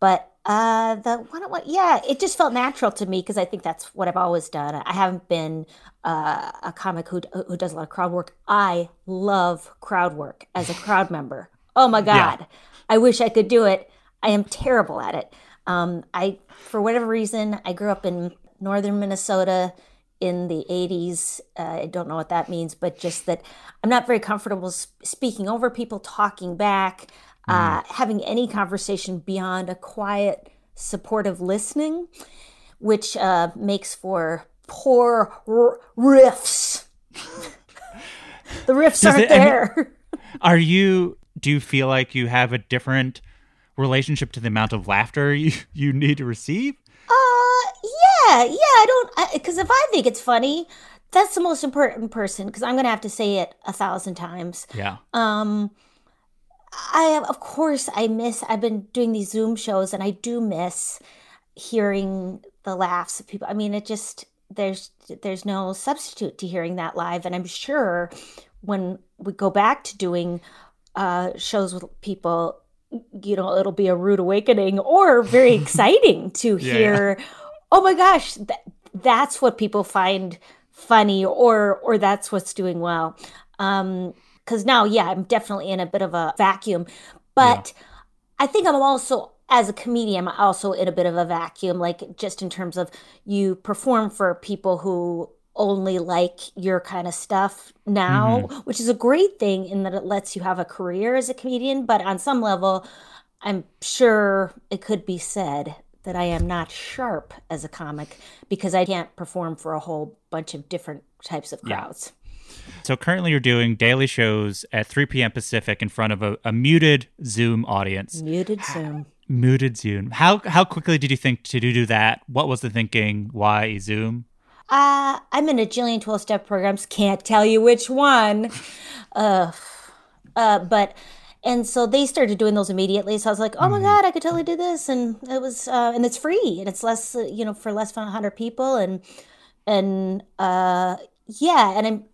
But uh, the one, one yeah, it just felt natural to me because I think that's what I've always done. I haven't been uh, a comic who who does a lot of crowd work. I love crowd work as a crowd member. Oh my Yeah. god, I wish I could do it. I am terrible at it. Um, I for whatever reason I grew up in northern Minnesota in the 80s. Uh, I don't know what that means, but just that I'm not very comfortable sp- speaking over people, talking back, uh, having any conversation beyond a quiet, supportive listening, which uh, makes for poor r- riffs. the riffs aren't it- there. Are you? Do you feel like you have a different relationship to the amount of laughter you, you need to receive? Uh, yeah, yeah. I don't because if I think it's funny, that's the most important person because I'm gonna have to say it a thousand times. Yeah. Um, I of course I miss. I've been doing these Zoom shows, and I do miss hearing the laughs of people. I mean, it just there's there's no substitute to hearing that live, and I'm sure when we go back to doing uh, shows with people, you know, it'll be a rude awakening or very exciting to Yeah. hear. Oh my gosh, that, that's what people find funny, or or that's what's doing well. Um, because now, yeah, I'm definitely in a bit of a vacuum, but I think I'm also as a comedian, I'm also in a bit of a vacuum, like just in terms of you perform for people who only like your kind of stuff now, which is a great thing in that it lets you have a career as a comedian. But on some level, I'm sure it could be said that I am not sharp as a comic because I can't perform for a whole bunch of different types of crowds. Yeah. So currently you're doing daily shows at 3 p.m. Pacific in front of a, a muted Zoom audience. Muted Zoom. Muted Zoom. How how quickly did you think to do that? What was the thinking? Why Zoom? Uh, I'm in a jillion 12 step programs. Can't tell you which one. Uh, uh, but, and so they started doing those immediately. So I was like, oh my God, I could totally do this. And it was, uh, and it's free and it's less, uh, you know, for less than 100 people. And, and, uh, yeah. And I'm,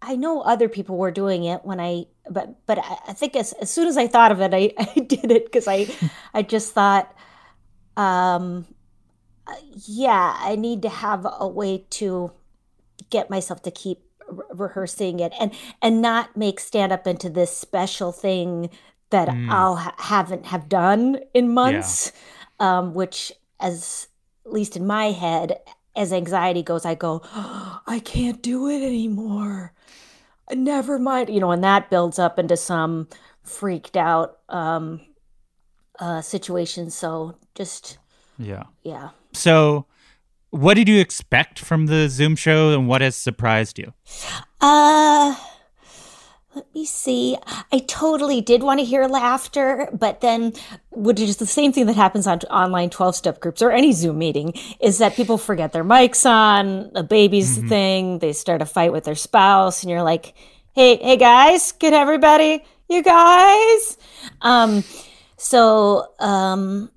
I know other people were doing it when I, but, but I, I think as, as soon as I thought of it, I, I did it because I, I just thought, um, yeah, I need to have a way to get myself to keep rehearsing it and and not make stand up into this special thing that I'll ha- haven't have done in months. Um, which, as at least in my head, as anxiety goes, I go, I can't do it anymore. Never mind, you know, and that builds up into some freaked out um, uh, situation. So just Yeah. yeah. So what did you expect from the Zoom show and what has surprised you? Uh, let me see. I totally did want to hear laughter, but then, which is the same thing that happens on online 12 step groups or any Zoom meeting, is that people forget their mics on, a baby's the thing, they start a fight with their spouse, and you're like, hey, hey guys, get everybody, you guys. Um, so, um,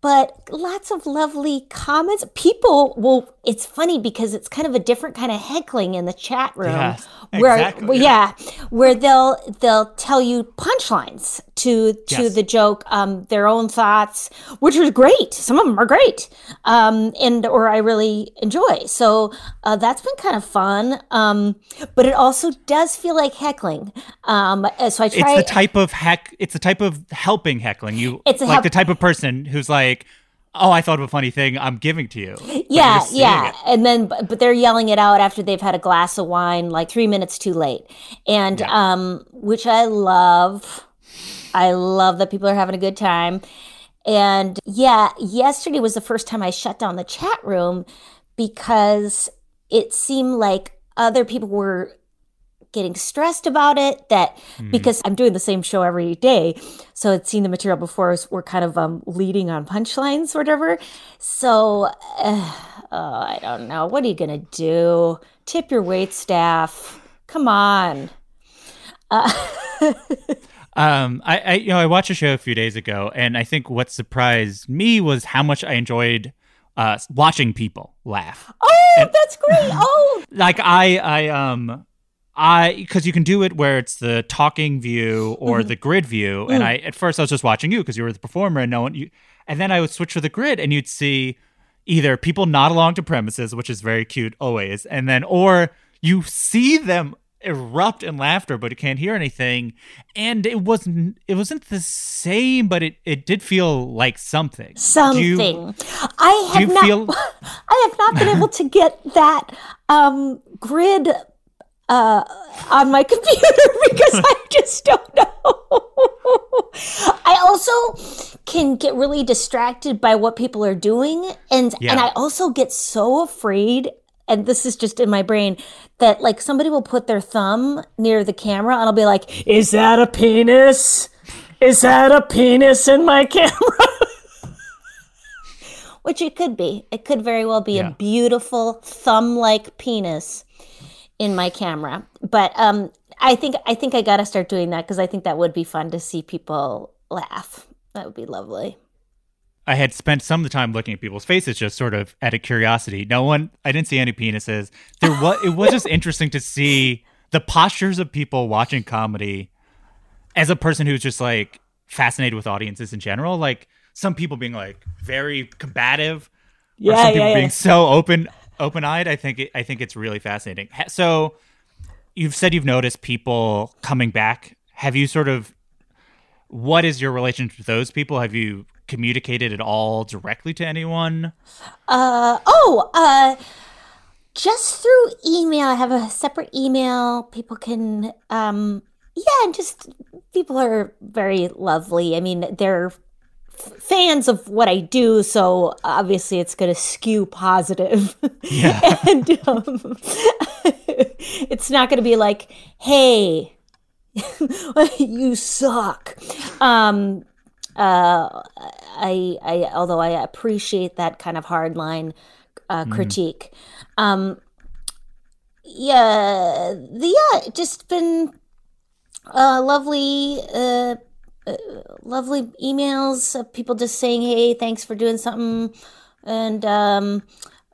but lots of lovely comments. People will, it's funny because it's kind of a different kind of heckling in the chat room. Yes, where, exactly. yeah, where they'll they'll tell you punchlines to to Yes. the joke, um, their own thoughts, which are great. Some of them are great, um, and or I really enjoy. So uh, that's been kind of fun. Um, but it also does feel like heckling. Um, so I try. It's the type of heck it's the type of helping heckling. You It's a like help- the type of person who's like, Oh, I thought of a funny thing, I'm giving to you. Yeah yeah it. and then but they're yelling it out after they've had a glass of wine like three minutes too late and Yeah. um which i love i love that people are having a good time and yeah yesterday was the first time i shut down the chat room because it seemed like other people were getting stressed about it that because I'm doing the same show every day. So I'd seen the material before, we're kind of um, leading on punchlines or whatever. So uh, oh, I don't know. What are you going to do? Tip your wait staff. Come on. Um, I, I, you know, I watched a show a few days ago, and I think what surprised me was how much I enjoyed uh, watching people laugh. Oh, that's great. Oh, Like I, I, um, I, because you can do it where it's the talking view or the grid view, and I at first I was just watching you because you were the performer, and no one, you, and then I would switch to the grid, and you'd see either people nod along to premises, which is very cute always, and then or you see them erupt in laughter but you can't hear anything and it wasn't it wasn't the same but it it did feel like something something. you- I have not. feel- I have not been able to get that um, grid uh, on my computer because I just don't know. I also can get really distracted by what people are doing, and Yeah. and I also get so afraid. And this is just in my brain that like somebody will put their thumb near the camera, and I'll be like, "Is that a penis? Is that a penis in my camera?" Which it could be. It could very well be Yeah. a beautiful thumb-like penis in my camera. But um, I think I think I gotta start doing that because I think that would be fun to see people laugh. That would be lovely. I had spent some of the time looking at people's faces just sort of out of curiosity. No one, I didn't see any penises. There was, it was just interesting to see the postures of people watching comedy as a person who's just like fascinated with audiences in general. Like some people being like very combative, or Yeah, some people yeah, yeah. being so open, open eyed. I think, it, I think it's really fascinating. So you've said you've noticed people coming back. Have you sort of what is your relationship with those people? Have you communicated at all directly to anyone? Uh oh, uh just through email. I have a separate email. People can um yeah, and just people are very lovely. I mean, they're fans of what I do, so obviously it's going to skew positive. Yeah. and um, it's not going to be like, "Hey, you suck." Um, uh, I, I, although I appreciate that kind of hardline uh, critique. Um, yeah, the yeah, just been uh, lovely, uh, uh, lovely emails of people just saying, "Hey, thanks for doing something," and um,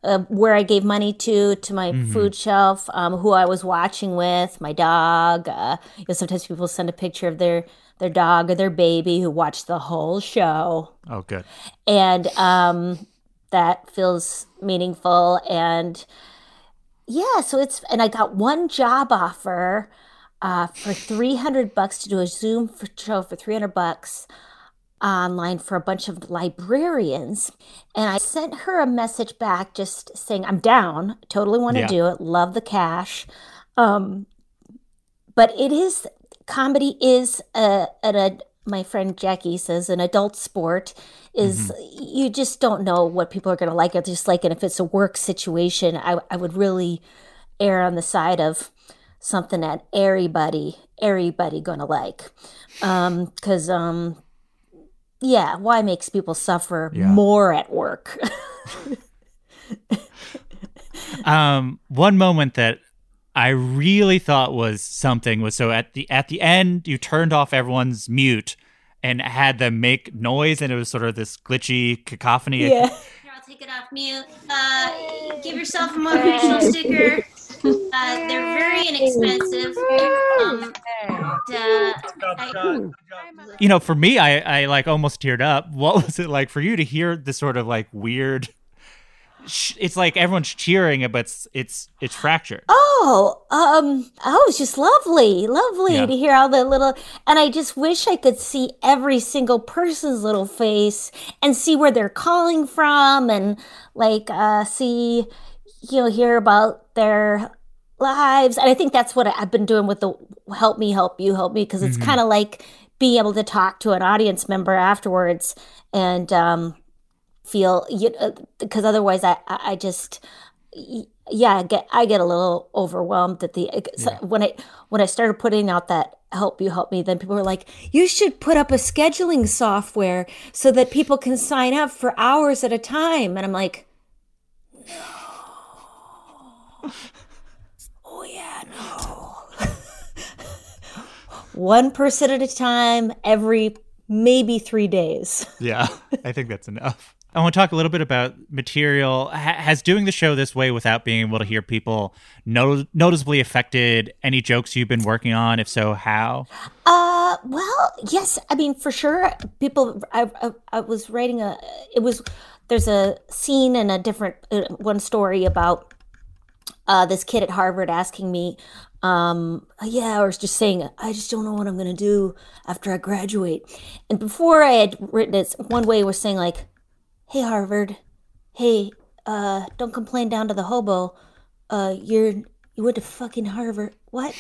uh, where I gave money to to my food shelf, um, who I was watching with, my dog. Uh, you know, sometimes people send a picture of their their dog or their baby who watched the whole show Oh, good. and um, that feels meaningful and yeah so it's and i got one job offer uh, for 300 bucks to do a zoom for show for 300 bucks online for a bunch of librarians. And i sent her a message back just saying i'm down. Totally want to Yeah. do it. Love the cash. Um, but it is comedy is a, an a my friend Jackie says an adult sport is you just don't know what people are going to like. It's just like, and if it's a work situation, I, I would really err on the side of something that everybody, everybody going to like. Um, cause, um, yeah, why makes people suffer Yeah. more at work? Um, one moment that I really thought was something was so at the at the end you turned off everyone's mute and had them make noise and it was sort of this glitchy cacophony. yeah. Here, I'll take it off mute. Uh, give yourself a motivational sticker. Uh, they're very inexpensive. Um, and, uh, I, You know, for me, I I like almost teared up. What was it like for you to hear this sort of like weird? It's like everyone's cheering, but it's it's it's fractured. Oh, um, oh, it's just lovely, lovely Yeah. to hear all the little, and I just wish I could see every single person's little face and see where they're calling from and like, uh, see, you know, hear about their lives. And I think that's what I've been doing with the help me, help you, help me, because it's mm-hmm. kind of like being able to talk to an audience member afterwards and, um, feel you uh, because otherwise I, I just yeah I get I get a little overwhelmed at the uh, so when I when I started putting out that help you help me then people were like you should put up a scheduling software so that people can sign up for hours at a time. And I'm like no oh yeah no one person at a time every maybe three days Yeah, I think that's enough. I want to talk a little bit about material. Ha- has doing the show this way without being able to hear people no- noticeably affected any jokes you've been working on? If so, how? Uh, well, yes. I mean, for sure. People, I, I, I was writing a. It was there's a scene in a different uh, one story about uh, this kid at Harvard asking me, um, yeah, or just saying, I just don't know what I'm gonna do after I graduate. And before I had written it, one way was saying like, Hey Harvard, hey, uh, don't complain down to the hobo. uh, you're you went to fucking Harvard. What?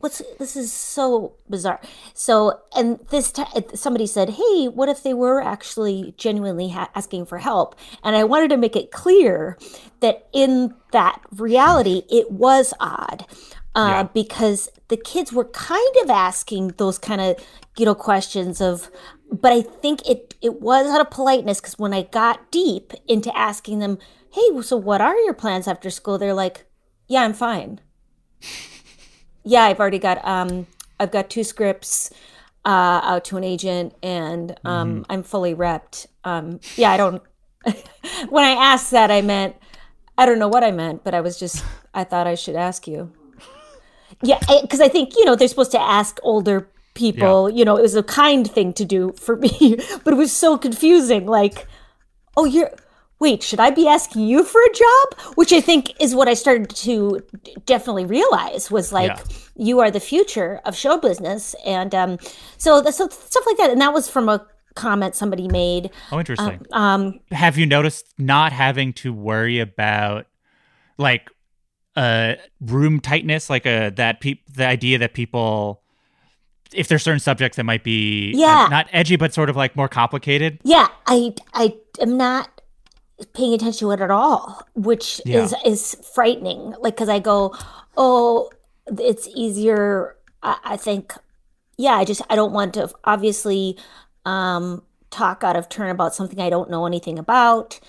What's this is so bizarre. So, and this time somebody said, "Hey, what if they were actually genuinely ha- asking for help?" And I wanted to make it clear that in that reality, it was odd. Uh, Yeah. because the kids were kind of asking those kind of you know questions of but i think it it was out of politeness because when i got deep into asking them hey so what are your plans after school they're like yeah i'm fine yeah i've already got um i've got two scripts uh out to an agent and um i'm fully repped um yeah i don't when i asked that i meant i don't know what i meant but i was just i thought i should ask you yeah, because I think you know they're supposed to ask older people. You know, it was a kind thing to do for me, but it was so confusing. Like, oh, you're wait, should I be asking you for a job? Which I think is what I started to definitely realize was like Yeah. you are the future of show business, and um, so so stuff like that. And that was from a comment somebody made. Oh, interesting. Um, Have you noticed not having to worry about like uh room tightness, like uh that peop the idea that people if there's certain subjects that might be uh, Yeah. not edgy but sort of like more complicated. Yeah, I I am not paying attention to it at all, which Yeah. is is frightening. Like, because I go, oh, it's easier. I, I think, yeah, I just I don't want to obviously um, talk out of turn about something I don't know anything about.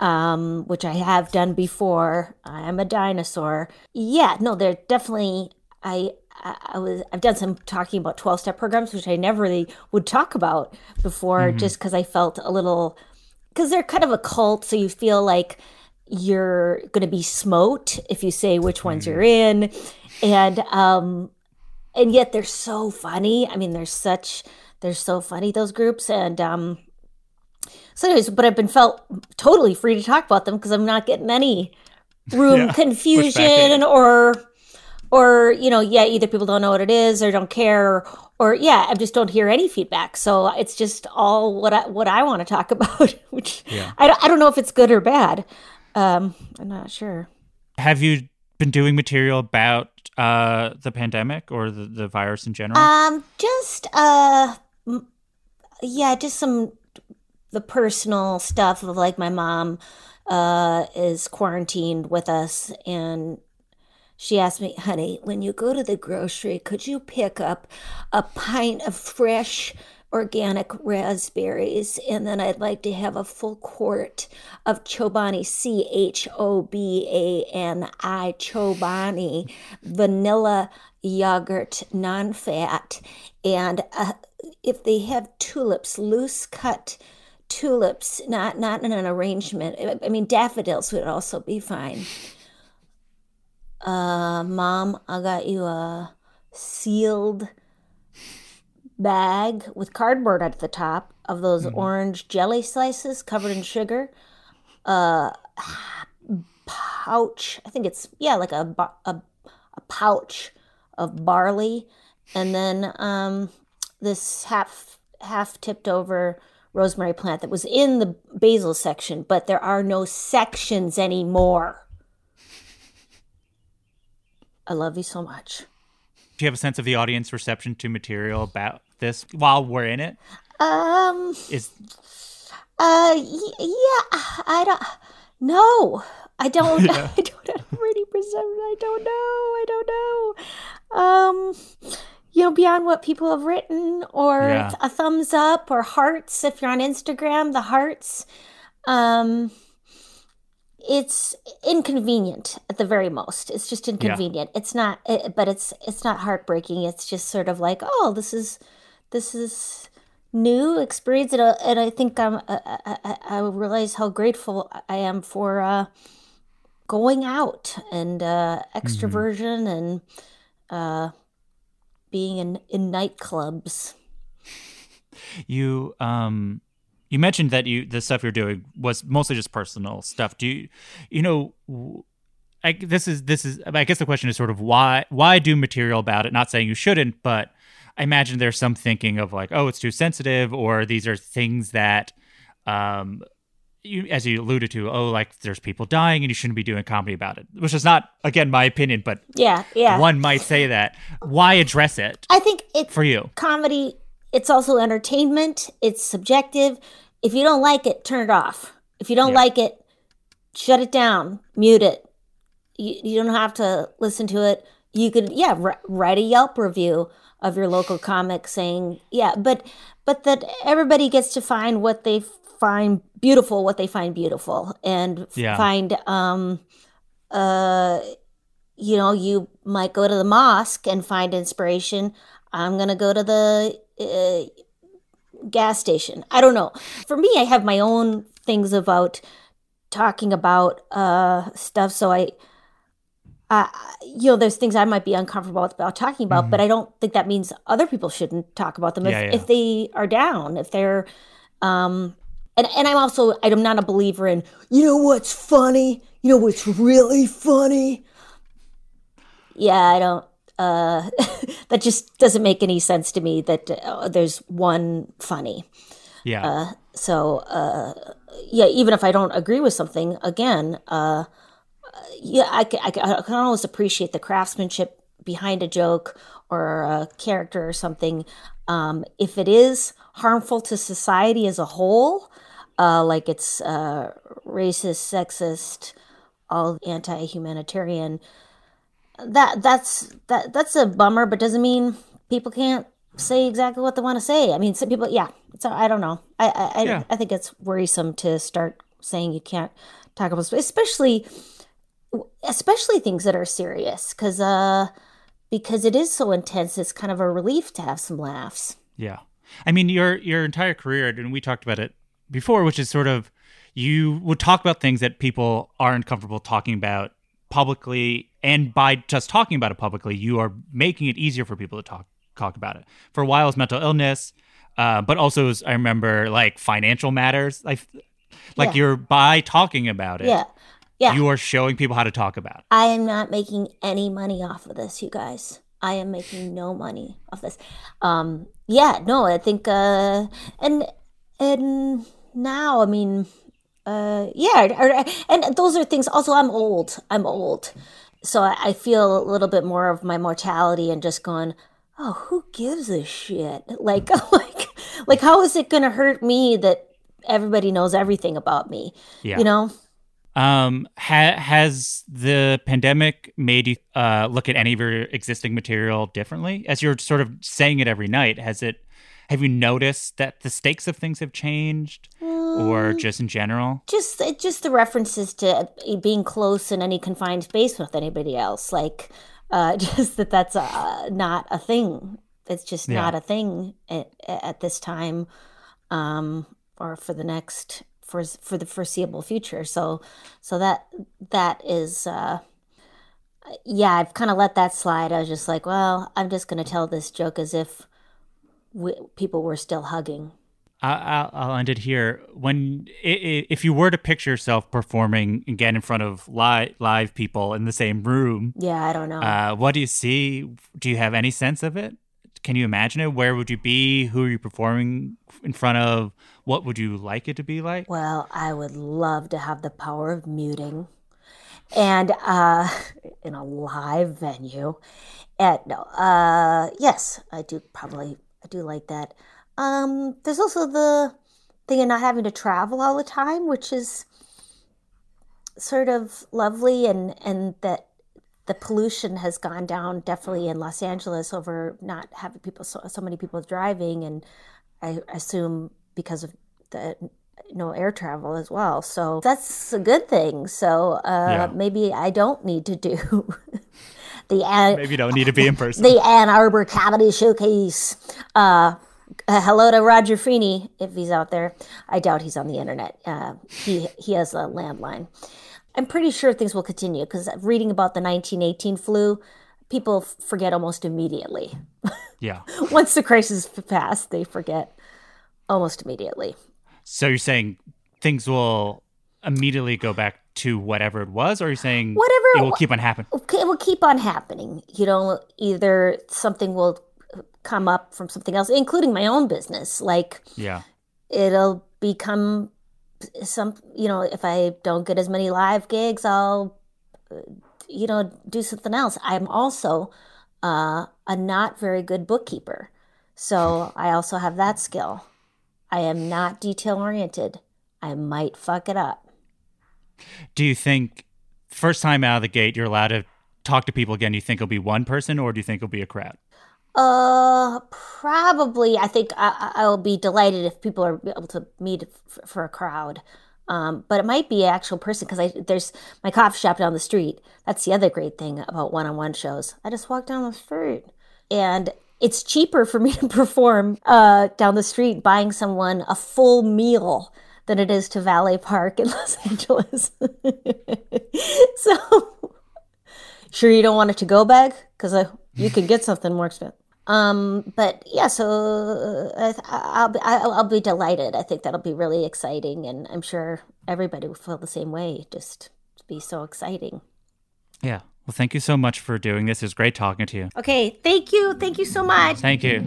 Um, which I have done before. I am a dinosaur. Yeah, no, they're definitely. I I was I've done some talking about 12 step programs which I never really would talk about before just cuz I felt a little cuz they're kind of a cult so you feel like you're going to be smote if you say which ones you're in. And um and yet they're so funny. I mean they're such they're so funny those groups. And um so anyways but I've been felt totally free to talk about them because I'm not getting any room Yeah, confusion or or you know yeah either people don't know what it is or don't care or yeah i just don't hear any feedback so it's just all what i what i want to talk about which Yeah. I, don't, I don't know if it's good or bad um i'm not sure Have you been doing material about uh the pandemic or the, the virus in general? um just uh yeah just some the personal stuff of like my mom uh is quarantined with us and she asked me, honey, when you go to the grocery, could you pick up a pint of fresh organic raspberries? And then I'd like to have a full quart of Chobani, C H O B A N I, Chobani, vanilla yogurt, non fat. And uh, if they have tulips, loose cut tulips, not, not in an arrangement, I- I mean, daffodils would also be fine uh, mom, I got you a sealed bag with cardboard at the top of those orange jelly slices covered in sugar. Uh, pouch, I think it's, yeah, like a, a, a pouch of barley. And then um, this half, half tipped over rosemary plant that was in the basil section, but there are no sections anymore. I love you so much. Do you have a sense of the audience reception to material about this while we're in it? Um, Is uh, y- yeah, I don't, no, I don't, I don't have any perception. I don't know. I don't know. Um, you know, beyond what people have written or Yeah. a thumbs up or hearts, if you're on Instagram, the hearts, um, it's inconvenient at the very most. It's just inconvenient. It's not, it, but it's it's not heartbreaking. It's just sort of like, oh, this is this is new experience, and, uh, and I think I'm I, I, I I realize how grateful I am for uh, going out and uh, extroversion and uh, being in in nightclubs. you um you mentioned that you the stuff you're doing was mostly just personal stuff. Do you you know I, this is this is I guess the question is sort of why why do material about it? Not saying you shouldn't, but I imagine there's some thinking of like, oh, it's too sensitive, or these are things that um you, as you alluded to, oh, like there's people dying and you shouldn't be doing comedy about it, which is not, again, my opinion, but Yeah, yeah. one might say that. Why address it I think it's for you? comedy. It's also entertainment. It's subjective. If you don't like it, turn it off. If you don't Yeah. like it, shut it down, mute it. You, you don't have to listen to it. You could, yeah, wri- write a Yelp review of your local comic saying, yeah, but but that everybody gets to find what they find beautiful, what they find beautiful, and Yeah. find, um, uh, you know, you might go to the mosque and find inspiration. I'm gonna go to the uh, gas station. I don't know. For me, I have my own things about talking about uh, stuff. So I, uh, you know, there's things I might be uncomfortable about talking about, but I don't think that means other people shouldn't talk about them if, Mm-hmm. Yeah, yeah. if they are down, if they're, um, and and I'm also I'm not a believer in you know what's funny, you know what's really funny. Yeah, I don't. Uh, that just doesn't make any sense to me. That uh, there's one funny. Yeah. So uh, yeah, even if I don't agree with something, again, uh, yeah, I can, I, I can always appreciate the craftsmanship behind a joke or a character or something. Um, if it is harmful to society as a whole, uh, like it's uh, racist, sexist, all anti-humanitarian, that that's that that's a bummer. But doesn't mean people can't say exactly what they want to say. I mean, some people, yeah. So I don't know. I I, Yeah. I I think it's worrisome to start saying you can't talk about, especially especially things that are serious, because uh because it is so intense. It's kind of a relief to have some laughs. Yeah. I mean, your your entire career, and we talked about it before, which is sort of you would talk about things that people aren't comfortable talking about publicly, and by just talking about it publicly, you are making it easier for people to talk talk about it. For a while, it was mental illness, uh, but also was, I remember like financial matters, like like Yeah. you're by talking about it, Yeah. Yeah. you are showing people how to talk about it. I am not making any money off of this, you guys. I am making no money off this. Um, yeah, no, I think, uh, and and now, I mean, uh, yeah, and those are things. Also, I'm old. I'm old, so I, I feel a little bit more of my mortality and just going, oh, who gives a shit? Like, like, like, how is it going to hurt me that everybody knows everything about me? Yeah. You know. Um, ha- has the pandemic made you uh, look at any of your existing material differently? As you're sort of saying it every night, has it? Have you noticed that the stakes of things have changed, or just in general? just just the references to being close in any confined space with anybody else like uh just that that's uh, not a thing it's just Yeah. not a thing at, at this time um or for the next for for the foreseeable future so so that that is uh yeah i've kind of let that slide i was just like well i'm just going to tell this joke as if we, people were still hugging I'll, I'll end it here. When if you were to picture yourself performing again in front of live live people in the same room, yeah i don't know uh, what do you see? Do you have any sense of it? Can you imagine it? Where would you be? Who are you performing in front of? What would you like it to be like? Well, I would love to have the power of muting and uh in a live venue. And no, uh yes, I do probably I do like that. Um there's also the thing of not having to travel all the time, which is sort of lovely and and that the pollution has gone down definitely in Los Angeles over not having people so, so many people driving and I assume because of the no air travel as well. So that's a good thing. So uh, Yeah. maybe I don't need to do the Ann, Maybe you don't need to be in person. the Ann Arbor Comedy Showcase. Uh, uh, hello to Roger Feeney if he's out there. I doubt he's on the internet. Uh, he he has a landline. I'm pretty sure things will continue because reading about the 1918 flu, people f- forget almost immediately. yeah. Once the crisis passed, they forget almost immediately. So you're saying things will immediately go back to whatever it was, or you're saying Whatever it will keep on happening? Okay, it will keep on happening. You know, either something will come up from something else, including my own business. Like Yeah. it'll become some you know if I don't get as many live gigs, I'll you know do something else. I'm also uh, a not very good bookkeeper, so I also have that skill. I am not detail oriented. I might fuck it up. Do you think first time out of the gate you're allowed to talk to people again? You think it'll be one person, or do you think it'll be a crowd? Uh, probably. I think I, I will be delighted if people are able to meet f- for a crowd. Um, but it might be an actual person because I there's my coffee shop down the street. That's the other great thing about one-on-one shows. I just walk down the street, and it's cheaper for me to perform uh, down the street buying someone a full meal than it is to valet park in Los Angeles. so, sure you don't want a to-go bag because uh, you could get something more expensive. Um, but yeah, so uh, I'll be I'll, I'll be delighted. I think that'll be really exciting, and I'm sure everybody will feel the same way. Just to be so exciting. Yeah. Well, thank you so much for doing this. It was great talking to you. Okay, thank you, thank you so much. Thank you.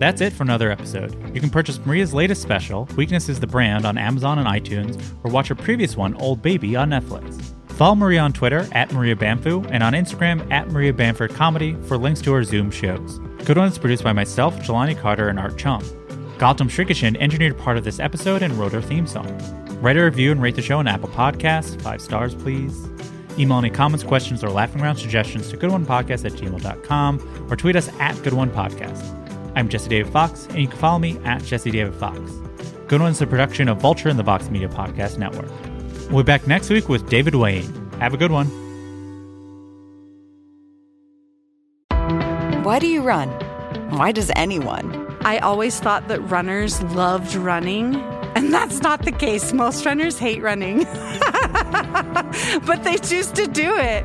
That's it for another episode. You can purchase Maria's latest special, Weakness is the Brand, on Amazon and iTunes, or watch her previous one, Old Baby, on Netflix. Follow Maria on Twitter at Maria Bamfoo and on Instagram at Maria Bamford Comedy for links to our Zoom shows. Good One is produced by myself, Jelani Carter, and Art Chung. Gautam Srikishan engineered part of this episode and wrote our theme song. Write a review and rate the show on Apple Podcasts. Five stars, please. Email any comments, questions, or laughing around suggestions to goodonepodcast at gmail.com or tweet us at goodonepodcast. I'm Jesse David Fox, and you can follow me at Jesse David Fox. Good One is a production of Vulture and the Vox Media Podcast Network. We'll be back next week with David Wain. Have a good one. Why do you run? Why does anyone? I always thought that runners loved running, and that's not the case. Most runners hate running, but they choose to do it.